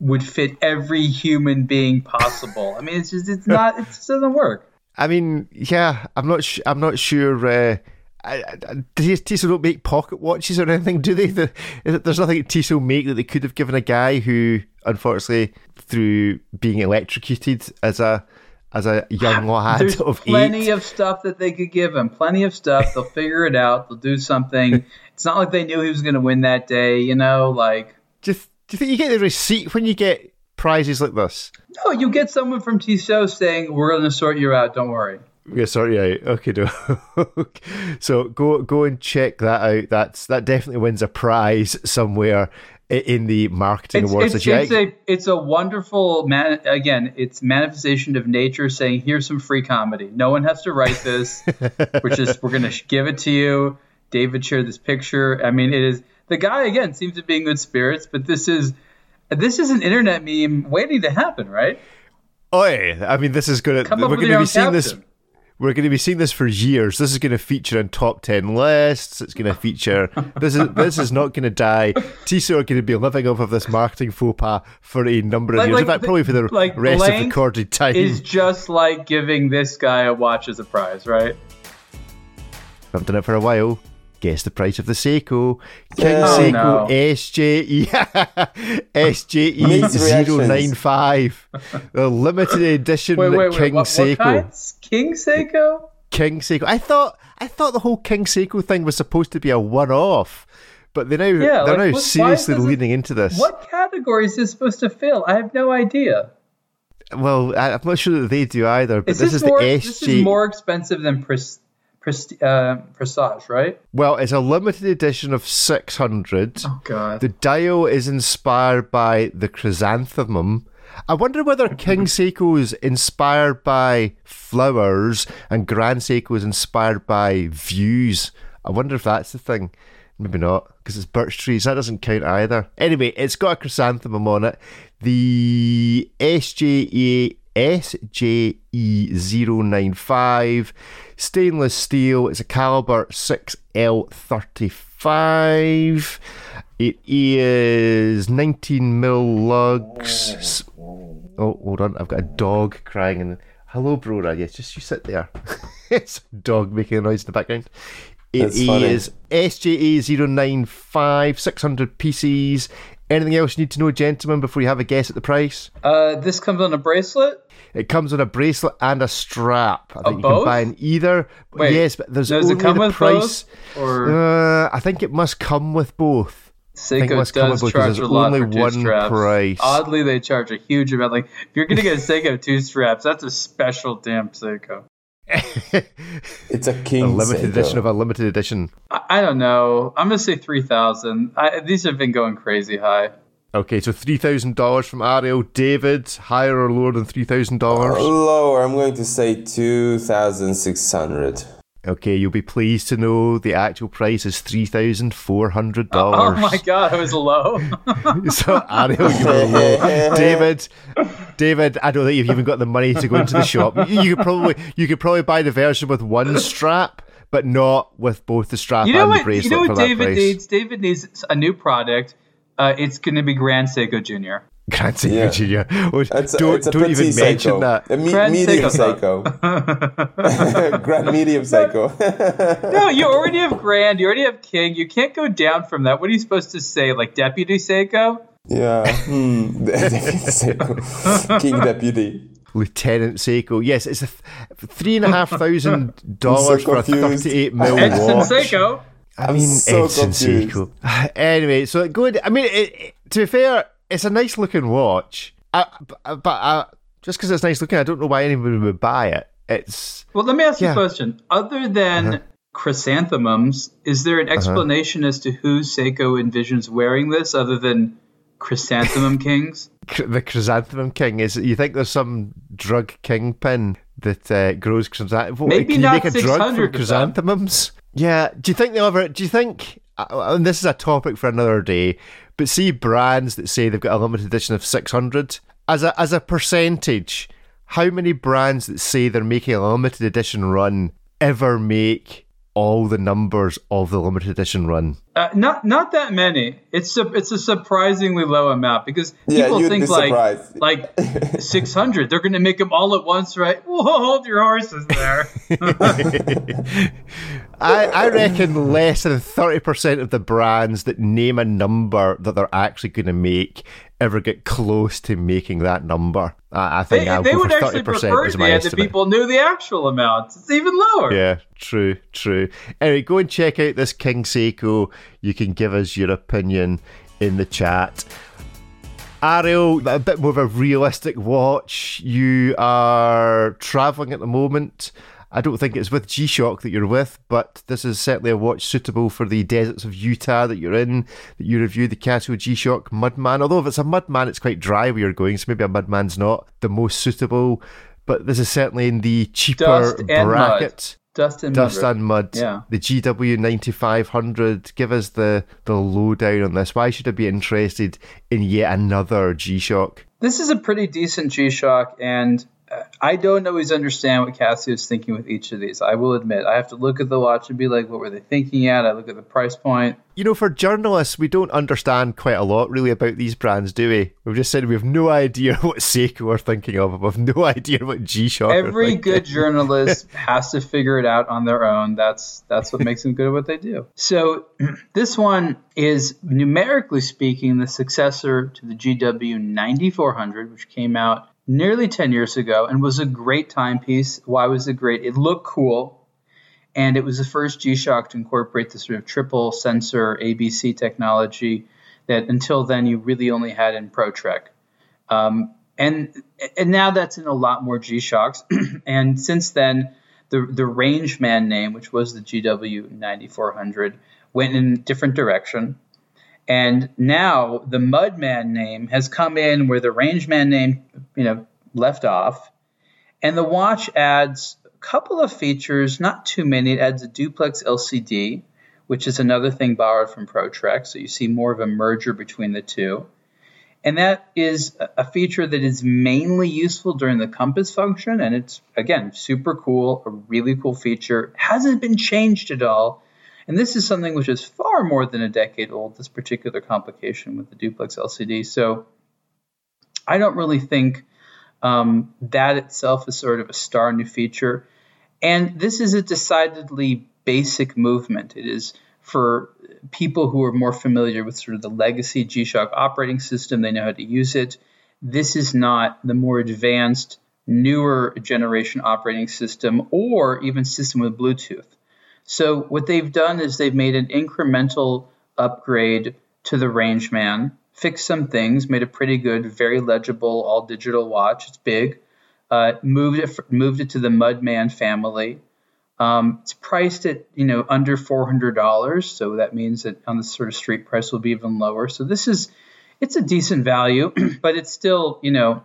would fit every human being possible. I mean, it's just it's not it just doesn't work. I mean, yeah, I'm not. Sh- I'm not sure. Uh, I, I, Tissot don't make pocket watches or anything, do they? The, there's nothing Tissot make that they could have given a guy who, unfortunately, through being electrocuted as a as a young lad There's of plenty eight. of stuff that they could give him. Plenty of stuff. They'll figure it out. They'll do something. It's not like they knew he was going to win that day. You know, like. Do you, do you think you get the receipt when you get prizes like this? No, you get someone from Tissot saying, "We're going to sort you out. Don't worry." Yeah, sorry, out. Okay, no. so go go and check that out. That's that definitely wins a prize somewhere in the marketing It's, awards. it's, that it's a it's a wonderful man. Again, it's manifestation of nature saying, "Here's some free comedy. No one has to write this. which is we're going to give it to you." David shared this picture. I mean, it is the guy again seems to be in good spirits, but this is this is an internet meme waiting to happen, right? oh. I mean, this is. Come we're going to be seeing this. We're going to be seeing this for years. This is going to feature in top ten lists. It's going to feature. this is this is not going to die. Tissot are going to be living off of this marketing faux pas for a number of Like- years. like in fact, probably for the like rest of recorded time. Is just like giving this guy a watch as a prize, right? I've done it for a while. Guess the price of the Seiko. King Oh, Seiko no. SJE SJE Mixed 095. The limited edition Wait, wait, wait. King what, what Seiko. kind? King Seiko? King Seiko. I thought I thought the whole King Seiko thing was supposed to be a one off. But they now Yeah, they're like, now what- seriously does it- leaning into this. What category is this supposed to fill? I have no idea. Well, I, I'm not sure that they do either, but Is this, this, is more? the This is more expensive than Pres, Pres, uh, Presage, right? Well, it's a limited edition of 600. Oh God. The dial is inspired by the chrysanthemum. I wonder whether King Seiko is inspired by flowers and Grand Seiko is inspired by views. I wonder if that's the thing. Maybe not, because it's birch trees. That doesn't count either. Anyway, it's got a chrysanthemum on it. The SJE SJE095 stainless steel. It's a caliber 6L35. It is 19 mil lugs. Oh, hold on. I've got a dog crying. And hello, Brora. Yes, just you sit there. it's a dog making a noise in the background. It That's is SJA095, 600 pieces. Anything else you need to know, gentlemen, before you have a guess at the price? Uh, this comes on a bracelet. It comes on a bracelet and a strap. I think you both? can buy in either. Wait, yes, but there's Does only it come the with price. both? Or Uh, I think it must come with both. think Seiko what's coming does with because charge a there's lot only for two one straps. price. Oddly, they charge a huge amount. Like if you're gonna get a Seiko two straps, that's a special damn Seiko. It's a king a limited Seiko. edition of a limited edition. I, I don't know. I'm gonna say three thousand. These have been going crazy high. Okay, so three thousand dollars from Ariel. David, higher or lower than three thousand dollars? Lower, I'm going to say 2,600. Okay, you'll be pleased to know the actual price is three thousand four hundred dollars. Oh my god, I was low. So Ariel, you were low. David, David, I don't think you've even got the money to go into the shop. You, you could probably you could probably buy the version with one strap, but not with both the strap You know and the what? bracelet You know what that David needs? David needs a new product. Uh, it's going to be Grand Seiko Junior. Grand Seiko Yeah. Junior. Oh, It's a, don't it's a don't even petite mention that. A me- Grand medium Seiko. Seiko. Grand medium Seiko. No, you already have Grand. You already have King. You can't go down from that. What are you supposed to say? Like Deputy Seiko? Yeah. Hmm. King Deputy. Lieutenant Seiko. Yes, it's a th- three and a half thousand dollars for a confused. thirty-eight mil Edson watch. Seiko. I I'm mean, so Edson confused. Seiko. Anyway, so good. I mean, it, it- to be fair, it's a nice looking watch. I, but uh, just because it's nice looking, I don't know why anybody would buy it. It's Well, let me ask you a question. Other than Uh-huh. chrysanthemums, is there an explanation as to who Seiko envisions wearing this other than chrysanthemum kings? the chrysanthemum king. Is you think there's some drug kingpin that uh, grows chrysanthemums? Maybe Can you not make a drug 600 from chrysanthemums? Yeah. Do you think they'll ever? Do you think? uh, And this is a topic for another day. But see brands that say they've got a limited edition of 600 as a as a percentage. How many brands that say they're making a limited edition run ever make all the numbers of the limited edition run? Uh, not not that many. It's a it's a surprisingly low amount because Yeah, people think be like like 600. They're going to make them all at once, right? Whoa, hold your horses there. I, I reckon less than 30% of the brands that name a number that they're actually going to make ever get close to making that number. I, I think they I'll they go would for actually 30% prefer as it my that estimate. people knew the actual amount. It's even lower. Yeah, true, true. Anyway, go and check out this King Seiko. You can give us your opinion in the chat. Ariel, a bit more of a realistic watch. You are traveling at the moment. I don't think it's with G Shock that you're with, but this is certainly a watch suitable for the deserts of Utah that you're in. That you reviewed the Casio G Shock Mudman. Although if it's a Mudman, it's quite dry where you're going, so maybe a Mudman's not the most suitable. But this is certainly in the cheaper bracket. Dust and Dust mud. and mud. Yeah. The GW ninety five hundred. Give us the the lowdown on this. Why should I be interested in yet another G Shock? This is a pretty decent G Shock, and I don't always understand what Casio is thinking with each of these. I will admit, I have to look at the watch and be like, what were they thinking at? I look at the price point. You know, for journalists, we don't understand quite a lot really about these brands, do we? We've just said we have no idea what Seiko are thinking of. We have no idea what G Shock. Every good journalist has to figure it out on their own. That's that's what makes them good at what they do. So this one is numerically speaking the successor to the GW 9400, which came out nearly 10 years ago and was a great timepiece. Why was it great? It looked cool. And it was the first G Shock to incorporate the sort of triple sensor ABC technology that until then you really only had in ProTrek. Um, and and now that's in a lot more G Shocks. and since then, the the Rangeman name, which was the GW 9400, went in a different direction. And now the Mudman name has come in where the Rangeman name, you know, left off. And the watch adds a couple of features, not too many. It adds a duplex LCD, which is another thing borrowed from ProTrek. So you see more of a merger between the two. And that is a- a feature that is mainly useful during the compass function. And it's, again, super cool, a really cool feature. Hasn't been changed at all. And this is something which is far more than a decade old, this particular complication with the duplex LCD. So I don't really think um, that itself is sort of a star new feature. And this is a decidedly basic movement. It is for people who are more familiar with sort of the legacy G Shock operating system, they know how to use it. This is not the more advanced, newer generation operating system or even system with Bluetooth. So, what they've done is they've made an incremental upgrade to the Rangeman, fixed some things, made a pretty good, very legible, all digital watch. It's big. Uh, moved it moved it to the Mudman family. Um, it's priced at you know under four hundred dollars, so that means that on the sort of street price will be even lower. So this is it's a decent value, but it's still you know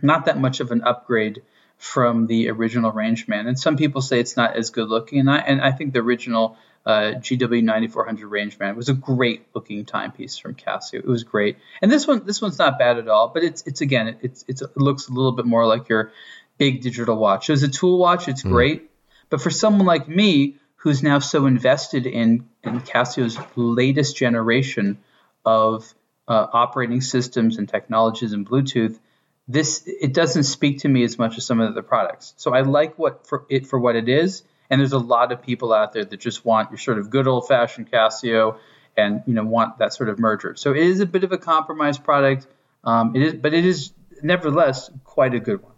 not that much of an upgrade from the original Rangeman. And some people say it's not as good looking, and I and I think the original uh, GW 9400 Rangeman was a great looking timepiece from Casio. It was great, and this one this one's not bad at all. But it's it's again it, it's, it's it looks a little bit more like your big digital watch. As a tool watch, it's great, but for someone like me who's now so invested in in Casio's latest generation of uh, operating systems and technologies and Bluetooth, this it doesn't speak to me as much as some of the products. So I like what for it for what it is. And there's a lot of people out there that just want your sort of good old fashioned Casio and you know want that sort of merger. So it is a bit of a compromise product. Um, it is, but it is nevertheless quite a good one.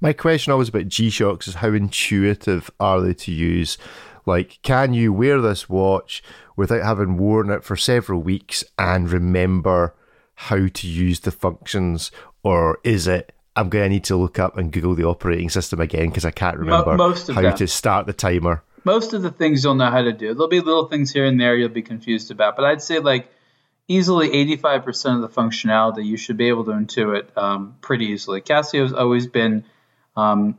My question always about G Shocks is how intuitive are they to use? Like, can you wear this watch without having worn it for several weeks and remember how to use the functions, or is it? I'm going to need to look up and Google the operating system again because I can't remember how them. to start the timer. Most of the things you'll know how to do. There'll be little things here and there you'll be confused about, but I'd say like easily 85% of the functionality you should be able to intuit um, pretty easily. Casio's always been um,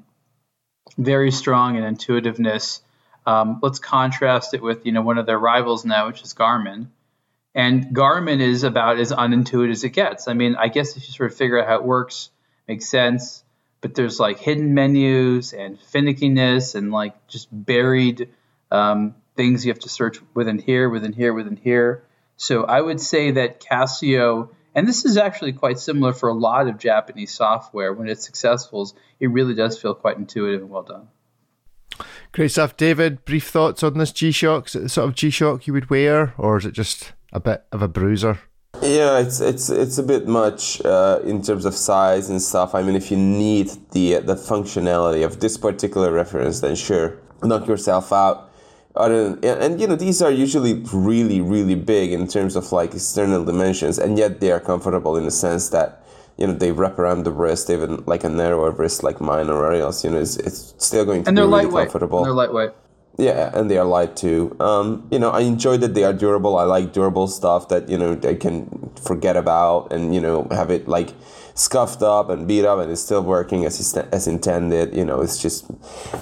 very strong in intuitiveness. Um, let's contrast it with you know one of their rivals now, which is Garmin. And Garmin is about as unintuitive as it gets. I mean, I guess if you sort of figure out how it works, makes sense. But there's like hidden menus and finickiness and like just buried um, things you have to search within here, within here, within here. So I would say that Casio and this is actually quite similar for a lot of Japanese software. When it's successful, it really does feel quite intuitive and well done. Great stuff. David, brief thoughts on this G Shock? Is it the sort of G Shock you would wear, or is it just a bit of a bruiser? Yeah, it's it's it's a bit much uh, in terms of size and stuff. I mean, if you need the the functionality of this particular reference, then sure, knock yourself out and, and you know these are usually really really big in terms of like external dimensions and yet they are comfortable in the sense that you know they wrap around the wrist even like a narrower wrist like mine or Ariel's you know it's, it's still going to and be really lightweight. comfortable and they're lightweight yeah and they are light too um, you know i enjoy that they are durable i like durable stuff that you know they can forget about and you know have it like scuffed up and beat up and it's still working as as intended. You know, it's just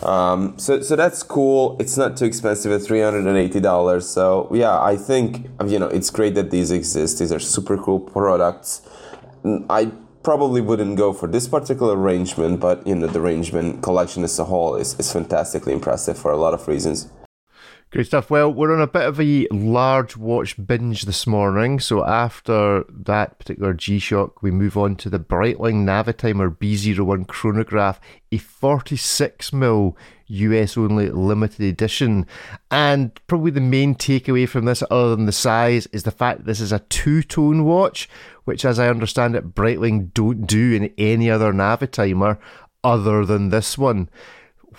um, so so that's cool. It's not too expensive at three hundred and eighty dollars. So yeah, I think you know it's great that these exist. These are super cool products. I probably wouldn't go for this particular Rangeman, but you know the Rangeman collection as a whole is, is fantastically impressive for a lot of reasons. Great stuff. Well, we're on a bit of a large watch binge this morning. So after that particular G Shock, we move on to the Breitling Navitimer B01 chronograph, a 46mm US only limited edition. And probably the main takeaway from this, other than the size, is the fact that this is a two tone watch, which, as I understand it, Breitling don't do in any other Navitimer other than this one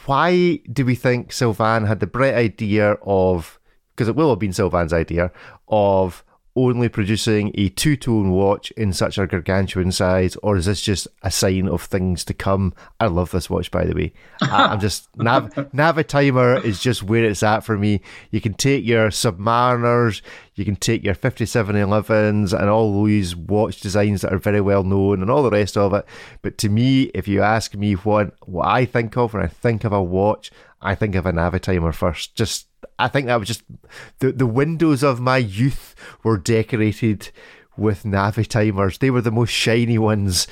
why do we think Sylvain had the bright idea of, because it will have been Sylvain's idea, of only producing a two tone watch in such a gargantuan size, or is this just a sign of things to come? I love this watch, by the way. I, am just Nav Navitimer is just where it's at for me. You can take your Submariners, you can take your 5711s, and all these watch designs that are very well known, and all the rest of it. But to me, if you ask me what what I think of when I think of a watch, I think of a Navitimer first. Just I think that was just the the windows of my youth were decorated with Navitimers. They were the most shiny ones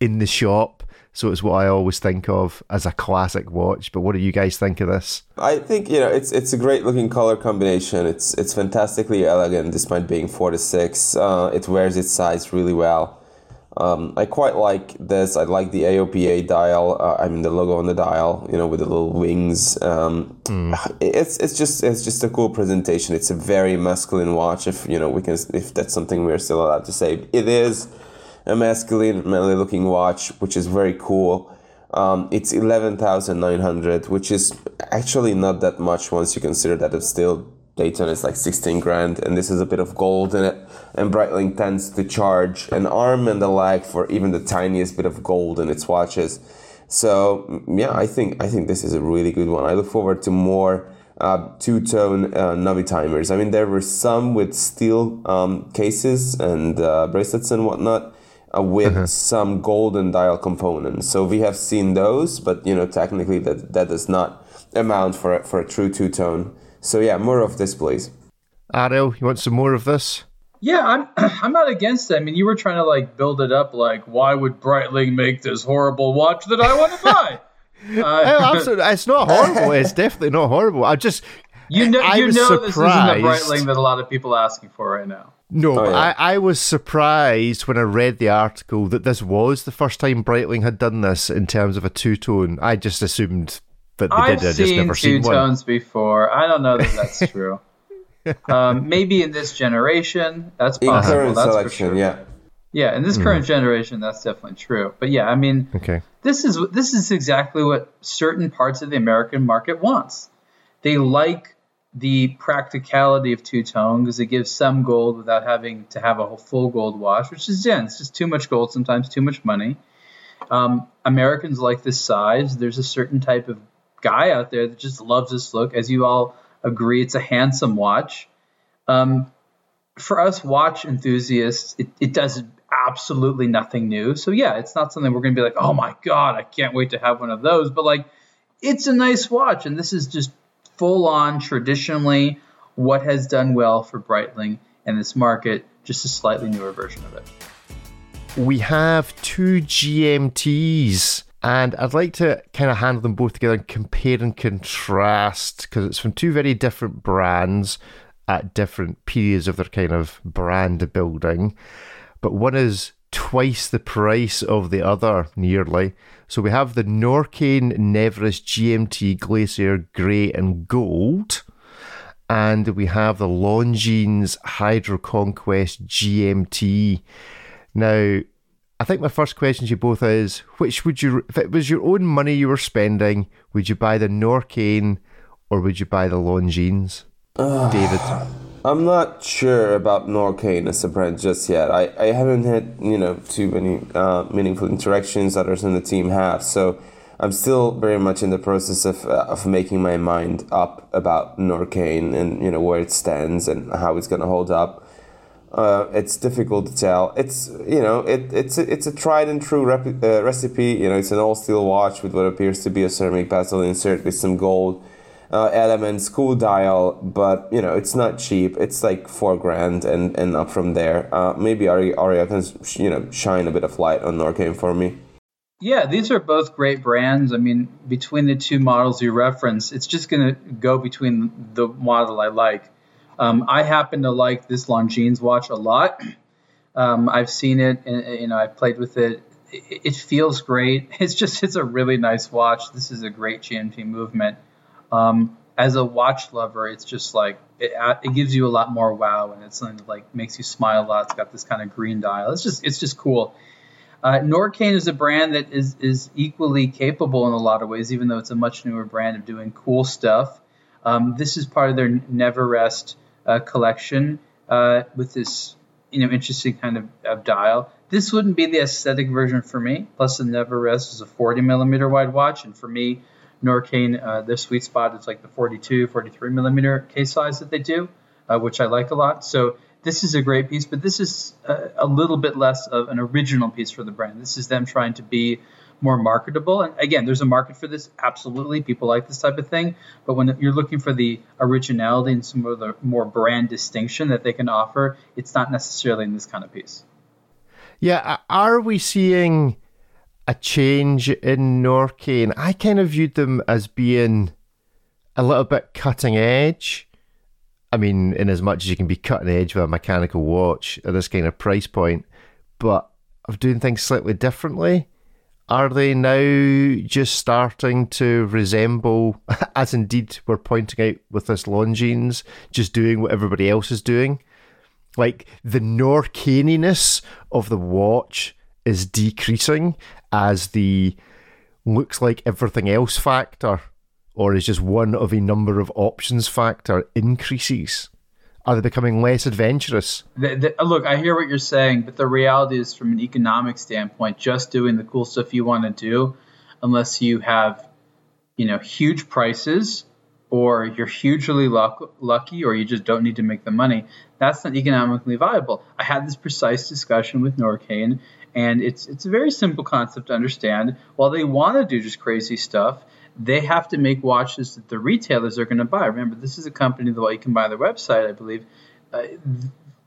in the shop. So it's what I always think of as a classic watch. But what do you guys think of this? I think you know it's it's a great looking color combination. It's it's fantastically elegant, despite being four to six. Uh, it wears its size really well. Um, I quite like this. I like the AOPA dial. Uh, I mean the logo on the dial, you know, with the little wings. Um, mm. It's it's just it's just a cool presentation. It's a very masculine watch. If you know we can, if that's something we're still allowed to say, it is a masculine, manly looking watch, which is very cool. Um, it's eleven thousand nine hundred, which is actually not that much once you consider that it's still Daytona is like 16 grand, and this is a bit of gold in it. And Breitling tends to charge an arm and a leg for even the tiniest bit of gold in its watches. So mm, yeah, I think I think this is a really good one. I look forward to more uh, two-tone uh, Navitimers. I mean, there were some with steel um, cases and uh, bracelets and whatnot. Uh, with uh-huh. some golden dial components, so we have seen those, but you know technically that that does not amount for a, for a true two tone. So yeah, more of this, please. Ariel, you want some more of this? Yeah, I'm I'm not against it. I mean, you were trying to like build it up like why would Breitling make this horrible watch that I want to buy? Uh, oh, absolutely. It's not horrible. It's definitely not horrible. I just you know I you know surprised. this isn't the Breitling that a lot of people are asking for right now. No, oh, yeah. I, I was surprised when I read the article that this was the first time Breitling had done this in terms of a two tone. I just assumed but I've did, seen two tones before. I don't know that that's true. um, maybe in this generation, that's possible. In current that's selection, sure. yeah. Yeah, in this mm. current generation, that's definitely true. But yeah, I mean, okay. this is this is exactly what certain parts of the American market wants. They like the practicality of two tone because it gives some gold without having to have a full gold wash, which is yeah, it's just too much gold sometimes, too much money. Um, Americans like this size. There's a certain type of guy out there that just loves this look. As you all agree, it's a handsome watch. Um, for us watch enthusiasts, it, it does absolutely nothing new. So yeah, it's not something we're going to be like, oh my god, I can't wait to have one of those. But like, it's a nice watch, and this is just full on traditionally what has done well for Breitling in this market, just a slightly newer version of it. We have two GMTs, and I'd like to kind of handle them both together and compare and contrast because it's from two very different brands at different periods of their kind of brand building. But one is twice the price of the other, nearly. So we have the Norqain Neverest GMT Glacier Grey and Gold. And we have the Longines Hydro Conquest GMT. Now, I think my first question to you both is which would you, if it was your own money you were spending, would you buy the Norqain or would you buy the Longines? David? I'm not sure about Norqain as a brand just yet. I, I haven't had you know too many uh, meaningful interactions others in the team have, so I'm still very much in the process of uh, of making my mind up about Norqain and you know where it stands and how it's gonna hold up. Uh, it's difficult to tell. It's you know it, it's a, it's a tried and true rep- uh, recipe. You know it's an all steel watch with what appears to be a ceramic bezel insert with some gold uh, elements, cool dial, but you know it's not cheap. It's like four grand and, and up from there. Uh, maybe Ari Aria can you know shine a bit of light on Norqain for me. Yeah, these are both great brands. I mean, between the two models you reference, it's just going to go between the model I like. Um, I happen to like this Longines watch a lot. Um, I've seen it, and you know, I've played with it. it. Feels great. It's just, it's a really nice watch. This is a great GMT movement. Um, as a watch lover, it's just like it, it gives you a lot more wow, and it's something that like makes you smile a lot. It's got this kind of green dial. It's just it's just cool. Uh, Norqain is a brand that is is equally capable in a lot of ways, even though it's a much newer brand of doing cool stuff. Um, this is part of their Neverest uh, collection uh, with this you know interesting kind of, of, dial. This wouldn't be the aesthetic version for me. Plus, the Neverest is a 40 millimeter wide watch, and for me, Norqain, uh, their sweet spot is like the 42, 43 millimeter case size that they do, uh, which I like a lot. So this is a great piece, but this is a, a, little bit less of an original piece for the brand. This is them trying to be more marketable. And again, there's a market for this. Absolutely, people like this type of thing. But when you're looking for the originality and some of the more brand distinction that they can offer, it's not necessarily in this kind of piece. Yeah, are we seeing? a change in Norqain. I kind of viewed them as being a little bit cutting edge. I mean, in as much as you can be cutting edge with a mechanical watch at this kind of price point, but of doing things slightly differently. Are they now just starting to resemble, as indeed we're pointing out with this Longines, just doing what everybody else is doing? Like the Norcaniness of the watch is decreasing as the looks like everything else factor, or is just one of a number of options factor increases? Are they becoming less adventurous? The, the, look, I hear what you're saying, but the reality is, from an economic standpoint, just doing the cool stuff you want to do, unless you have, you know, huge prices or you're hugely luck- lucky or you just don't need to make the money, that's not economically viable. I had this precise discussion with Norqain, and it's it's a very simple concept to understand. While they want to do just crazy stuff, they have to make watches that the retailers are going to buy. Remember, this is a company that you can buy their website, I believe. Uh,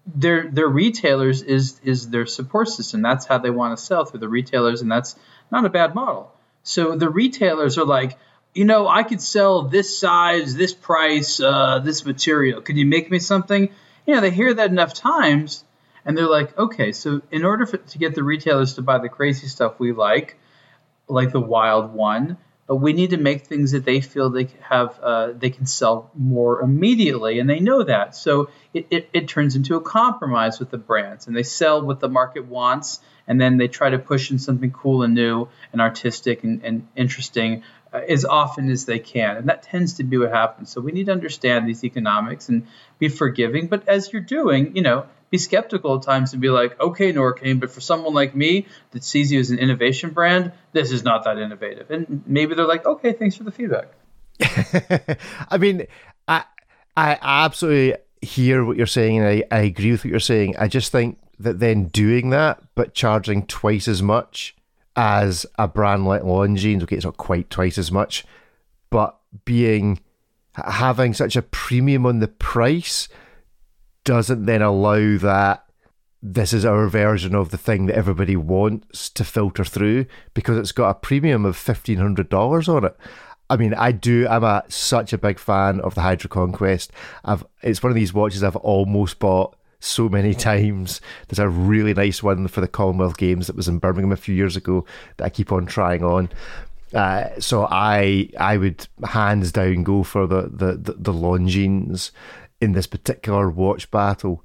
their their retailers is is their support system. That's how they want to sell through the retailers, and that's not a bad model. So the retailers are like, you know, I could sell this size, this price, uh, this material. Could you make me something? You know, they hear that enough times, and they're like, okay, so in order for, to get the retailers to buy the crazy stuff we like, like the Wild One, but we need to make things that they feel they have uh, they can sell more immediately, and they know that. So it, it, it turns into a compromise with the brands, and they sell what the market wants, and then they try to push in something cool and new and artistic and, and interesting uh, as often as they can, and that tends to be what happens. So we need to understand these economics and be forgiving, but as you're doing, you know be skeptical at times and be like, okay, Norqain, but for someone like me that sees you as an innovation brand, this is not that innovative. And maybe they're like, okay, thanks for the feedback. I mean, I I absolutely hear what you're saying and I, I agree with what you're saying. I just think that then doing that, but charging twice as much as a brand like Longines, okay, it's not quite twice as much, but being having such a premium on the price doesn't then allow that this is our version of the thing that everybody wants to filter through because it's got a premium of fifteen hundred dollars on it. I mean, I do. I'm a such a big fan of the Hydro Conquest. I've it's one of these watches I've almost bought so many times. There's a really nice one for the Commonwealth Games that was in Birmingham a few years ago that I keep on trying on. Uh, so I I would hands down go for the the the, the Longines in this particular watch battle.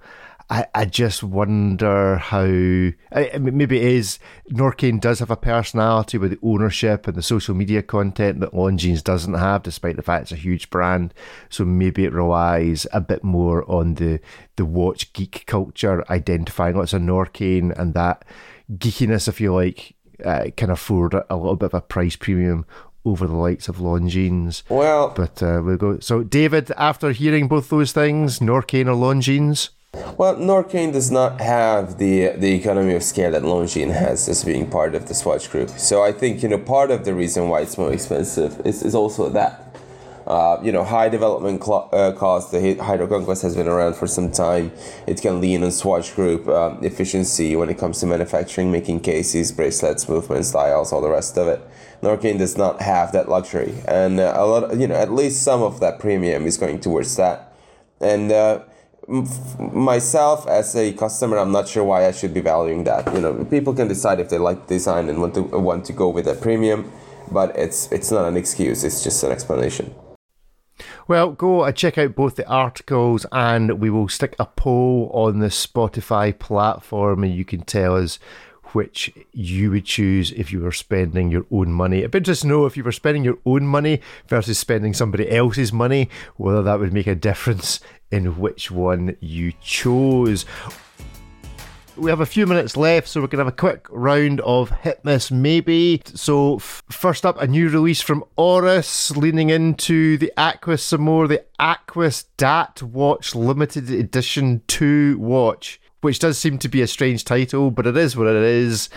I, I just wonder how I, maybe it is Norqain does have a personality with the ownership and the social media content that Longines doesn't have, despite the fact it's a huge brand. So maybe it relies a bit more on the the watch geek culture, identifying what's a Norqain and that geekiness, if you like, uh, can afford a little bit of a price premium over the likes of Longines. Well, but uh, we'll go. So, David, after hearing both those things, Norqain or Longines? Well, Norqain does not have the the economy of scale that Longines has as being part of the Swatch Group. So I think you know part of the reason why it's more expensive is, is also that. Uh, you know, high development cl- uh, cost. The Hydro Conquest has been around for some time. It can lean on Swatch Group um, efficiency when it comes to manufacturing, making cases, bracelets, movements, dials, all the rest of it. Norqain does not have that luxury, and uh, a lot, you know, at least some of that premium is going towards that. And uh, myself as a customer, I'm not sure why I should be valuing that. You know, people can decide if they like the design and want to want to go with a premium, but it's it's not an excuse. It's just an explanation. Well, go and check out both the articles, and we will stick a poll on the Spotify platform, and you can tell us which you would choose if you were spending your own money. It'd be interesting to know if you were spending your own money versus spending somebody else's money, whether that would make a difference in which one you chose. We have a few minutes left, so we're going to have a quick round of hit miss maybe. So, f- first up, a new release from Oris, leaning into the Aquis some more, the Aquis Dat Watt Limited Edition 2 watch which does seem to be a strange title, but it is what it is.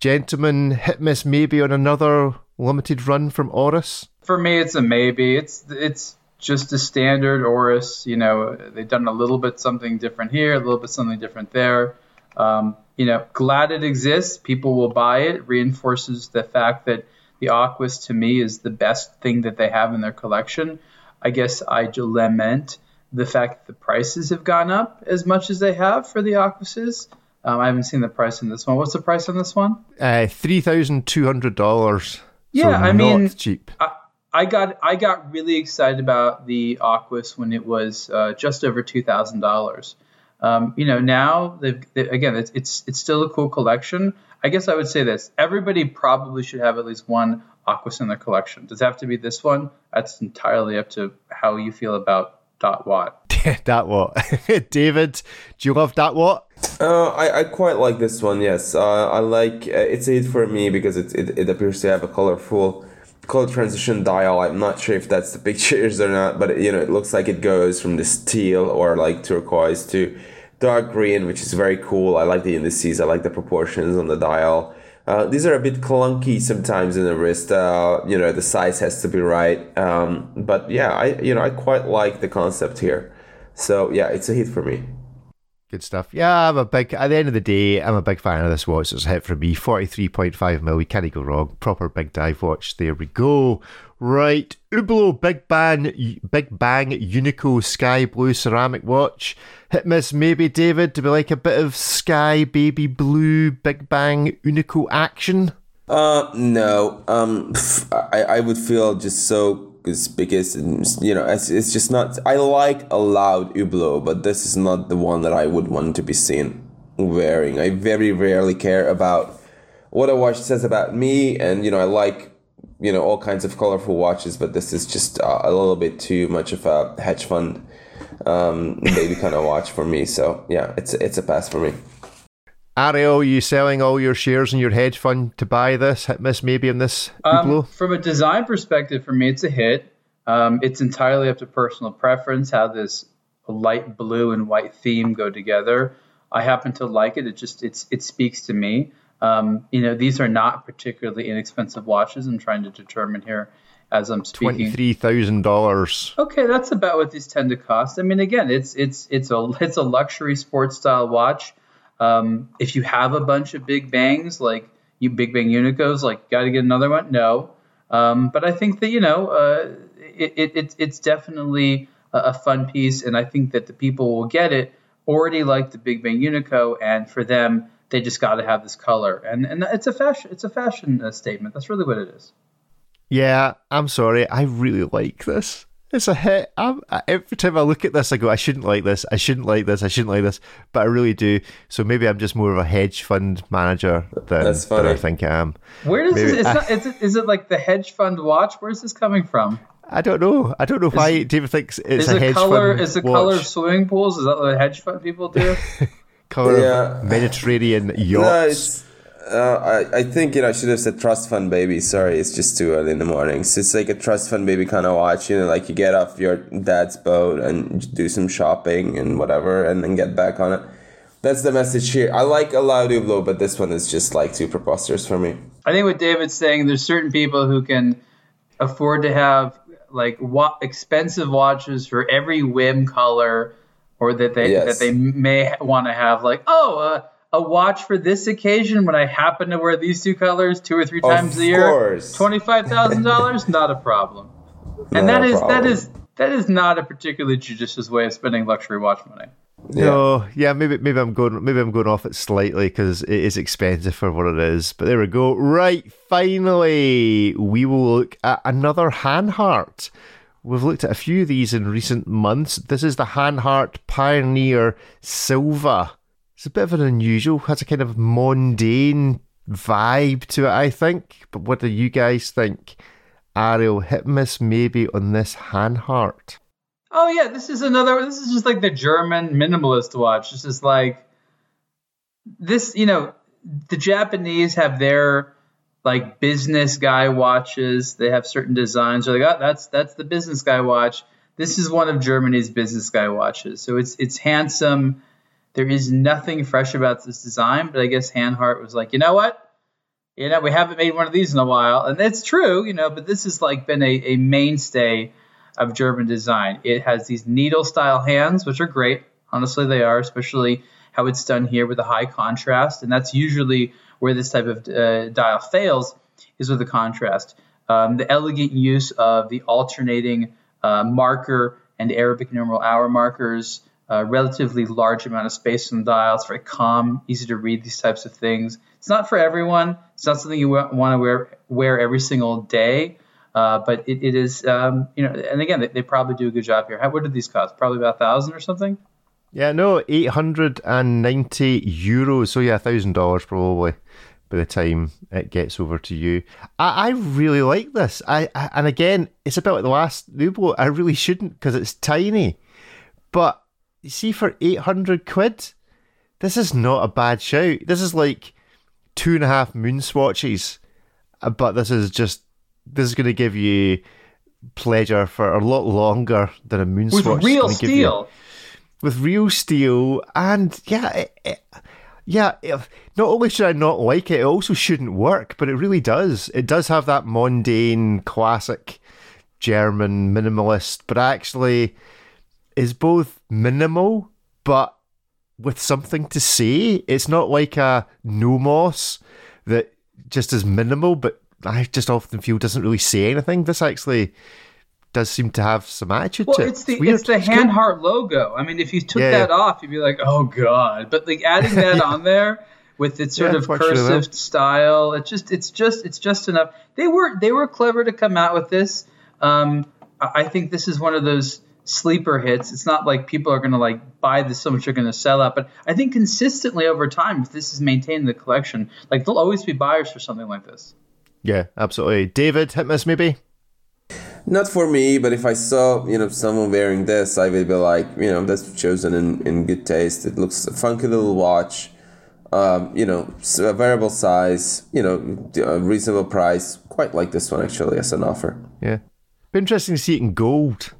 Gentlemen, hit miss maybe on another limited run from Oris? For me, it's a maybe. It's it's just a standard Oris. You know, they've done a little bit something different here, a little bit something different there. Um, you know, glad it exists. People will buy it. Reinforces the fact that the Aquis to me is the best thing that they have in their collection. I guess I lament the fact that the prices have gone up as much as they have for the Aquises. Um, I haven't seen the price on this one. What's the price on this one? Uh, three thousand two hundred dollars. Yeah, so I mean, cheap. I, I, got I got really excited about the Aquis when it was uh, just over two thousand um, dollars. You know, now they've, they, again, it's, it's it's still a cool collection. I guess I would say this: everybody probably should have at least one Aquis in their collection. Does it have to be this one? That's entirely up to how you feel about Dot what? that what? David, do you love that what? Uh, I, I quite like this one. Yes, uh, I like uh, it's it for me because it, it it appears to have a colorful color transition dial. I'm not sure if that's the pictures or not, but you know it looks like it goes from the steel or like turquoise to dark green, which is very cool. I like the indices. I like the proportions on the dial. Uh, these are a bit clunky sometimes in the wrist. Uh, you know, the size has to be right. Um, but yeah, I you know I quite like the concept here. So yeah, it's a hit for me. Good stuff. Yeah, I'm a big. At the end of the day, I'm a big fan of this watch. It's a hit for me. Forty-three point five mil. We can't go wrong. Proper big dive watch. There we go. Right, Hublot Big Bang Big Bang Unico Sky Blue ceramic watch. Hit miss maybe David to be like a bit of sky baby blue Big Bang Unico action. Uh, no. Um, I, I would feel just so because you know it's, it's just not. I like a loud Hublot, but this is not the one that I would want to be seen wearing. I very rarely care about what a watch says about me, and you know I like you know all kinds of colorful watches, but this is just uh, a little bit too much of a hedge fund um, baby kind of watch for me. So yeah, it's it's a pass for me. Ariel, are you selling all your shares in your hedge fund to buy this? Hit miss maybe in this um, From a design perspective, for me, it's a hit. Um, it's entirely up to personal preference how this light blue and white theme go together. I happen to like it. It just it's it speaks to me. Um, you know, these are not particularly inexpensive watches. I'm trying to determine here as I'm speaking. Twenty three thousand dollars. Okay, that's about what these tend to cost. I mean, again, it's it's it's a it's a luxury sports style watch. Um, if you have a bunch of big bangs, like you big bang Unicos, like got to get another one. No, um, but I think that you know, uh, it, it, it, it's definitely a, a fun piece, and I think that the people will get it already like the Big Bang Unico, and for them, they just got to have this color, and and it's a fashion it's a fashion uh, statement. That's really what it is. Yeah, I'm sorry. I really like this. It's a hit. I'm, every time I look at this, I go, I shouldn't like this. I shouldn't like this. I shouldn't like this. But I really do. So maybe I'm just more of a hedge fund manager than, than I think I am. Where does maybe, this? Not, is, it, is it like the hedge fund watch? Where's this coming from? I don't know. I don't know why is, David thinks it's a hedge color, fund. Is the watch. color of swimming pools? Is that what hedge fund people do? color yeah. of Mediterranean yachts. No, uh, I, I think you know I should have said trust fund baby. Sorry, it's just too early in the morning. So it's like a trust fund baby kind of watch. You know, like you get off your dad's boat and do some shopping and whatever, and then get back on it. That's the message here. I like a loud Hublot, but this one is just like too preposterous for me. I think what David's saying, there's certain people who can afford to have like wa- expensive watches for every whim color, or that they yes. that they may want to have. Like, oh. Uh, a watch for this occasion when I happen to wear these two colors two or three times of a year. Course. Twenty five thousand dollars, not a problem. And not that is problem. that is that is not a particularly judicious way of spending luxury watch money. Yeah. No, yeah, maybe maybe I'm going maybe I'm going off it slightly because it is expensive for what it is. But there we go. Right, finally, we will look at another Hanhart. We've looked at a few of these in recent months. This is the Hanhart Pioneer Silva. It's a bit of an unusual, has a kind of mundane vibe to it, I think. But what do you guys think? Ariel, hit maybe on this Hanhart. Oh yeah, this is another. This is just like the German minimalist watch. This is like this. You know, the Japanese have their like business guy watches. They have certain designs. They're like, oh, that's that's the business guy watch. This is one of Germany's business guy watches. So it's it's handsome. There is nothing fresh about this design, but I guess Hanhart was like, you know what? You know, we haven't made one of these in a while. And it's true, you know, but this has like been a, a mainstay of German design. It has these needle style hands, which are great. Honestly, they are, especially how it's done here with a high contrast. And that's usually where this type of uh, dial fails, is with the contrast. Um, the elegant use of the alternating uh, marker and Arabic numeral hour markers a relatively large amount of space on the dial. It's very calm, easy to read these types of things. It's not for everyone. It's not something you want to wear wear every single day. Uh, but it, it is, um, you know, and again, they, they, probably do a good job here. How, what did these cost? Probably about a thousand or something. Yeah, no, eight hundred and ninety euros. So yeah, thousand dollars probably by the time it gets over to you. I, I really like this. I, I, and again, it's about the last Nubo. I really shouldn't because it's tiny, but you see, for 800 quid, this is not a bad shout. This is like two and a half Moonswatches, uh, but this is just, this is going to give you pleasure for a lot longer than a moon with swatch. With real steel. With real steel. And yeah, it, it, yeah, if, not only should I not like it, it also shouldn't work, but it really does. It does have that mundane, classic German minimalist, but actually is both minimal but with something to say. It's not like a Nomos that just is minimal, but I just often feel doesn't really say anything. This actually does seem to have some attitude well, to it. It's the it's, it's the Hanhart logo. I mean, if you took yeah, that yeah. off, you'd be like, oh god. But like adding that on there with its sort Yeah, of cursive style. It's just it's just it's just enough. They were they were clever to come out with this. Um, I I think this is one of those sleeper hits. It's not like people are going to like buy this so much they're going to sell out. But I think consistently over time, if this is maintained in the collection, like there'll always be buyers for something like this. Yeah, absolutely. David, hit miss maybe. Not for me, but if I saw you know someone wearing this, I would be like, you know, that's chosen in, in good taste. It looks a funky little watch. Um, you know, a variable size. You know, a reasonable price. Quite like this one actually as an offer. Yeah, be interesting to see it in gold.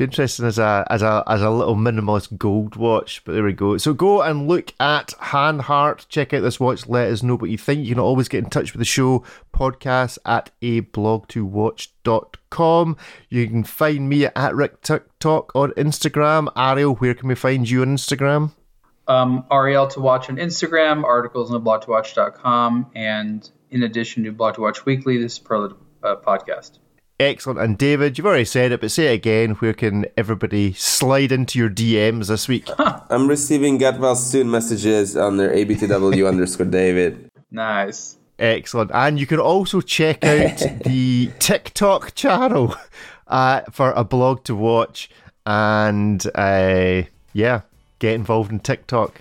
Be interesting as a as a as a little minimalist gold watch. But there we go. So go and look at Hanhart. Check out this watch. Let us know what you think. You can always get in touch with the show podcast at aBlogtoWatch.com. You can find me at Rick TikTok on Instagram. Ariel, where can we find you on Instagram? um, Ariel to watch on Instagram, articles on the blog2watch.com, and in addition to Blog to Watch Weekly, this Superlative uh, podcast. Excellent. And David, you've already said it, but say it again. Where can everybody slide into your DMs this week? I'm receiving get well soon messages on their abtw underscore David. Nice. Excellent. And you can also check out the TikTok channel uh, for aBlogtoWatch. And uh, yeah, get involved in TikTok.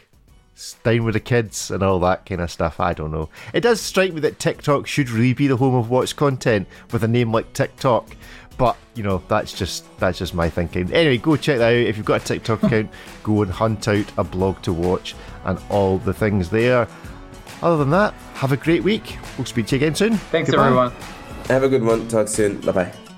S- Down with the kids and all that kind of stuff. I don't know. It does strike me that TikTok should really be the home of watch content with a name like TikTok. But you know, that's just that's just my thinking. Anyway, go check that out. If you've got a TikTok account, go and hunt out aBlogtoWatch and all the things there. Other than that, have a great week. We'll speak to you again soon. Thanks, Goodbye. everyone. Have a good one. Talk soon. Bye bye.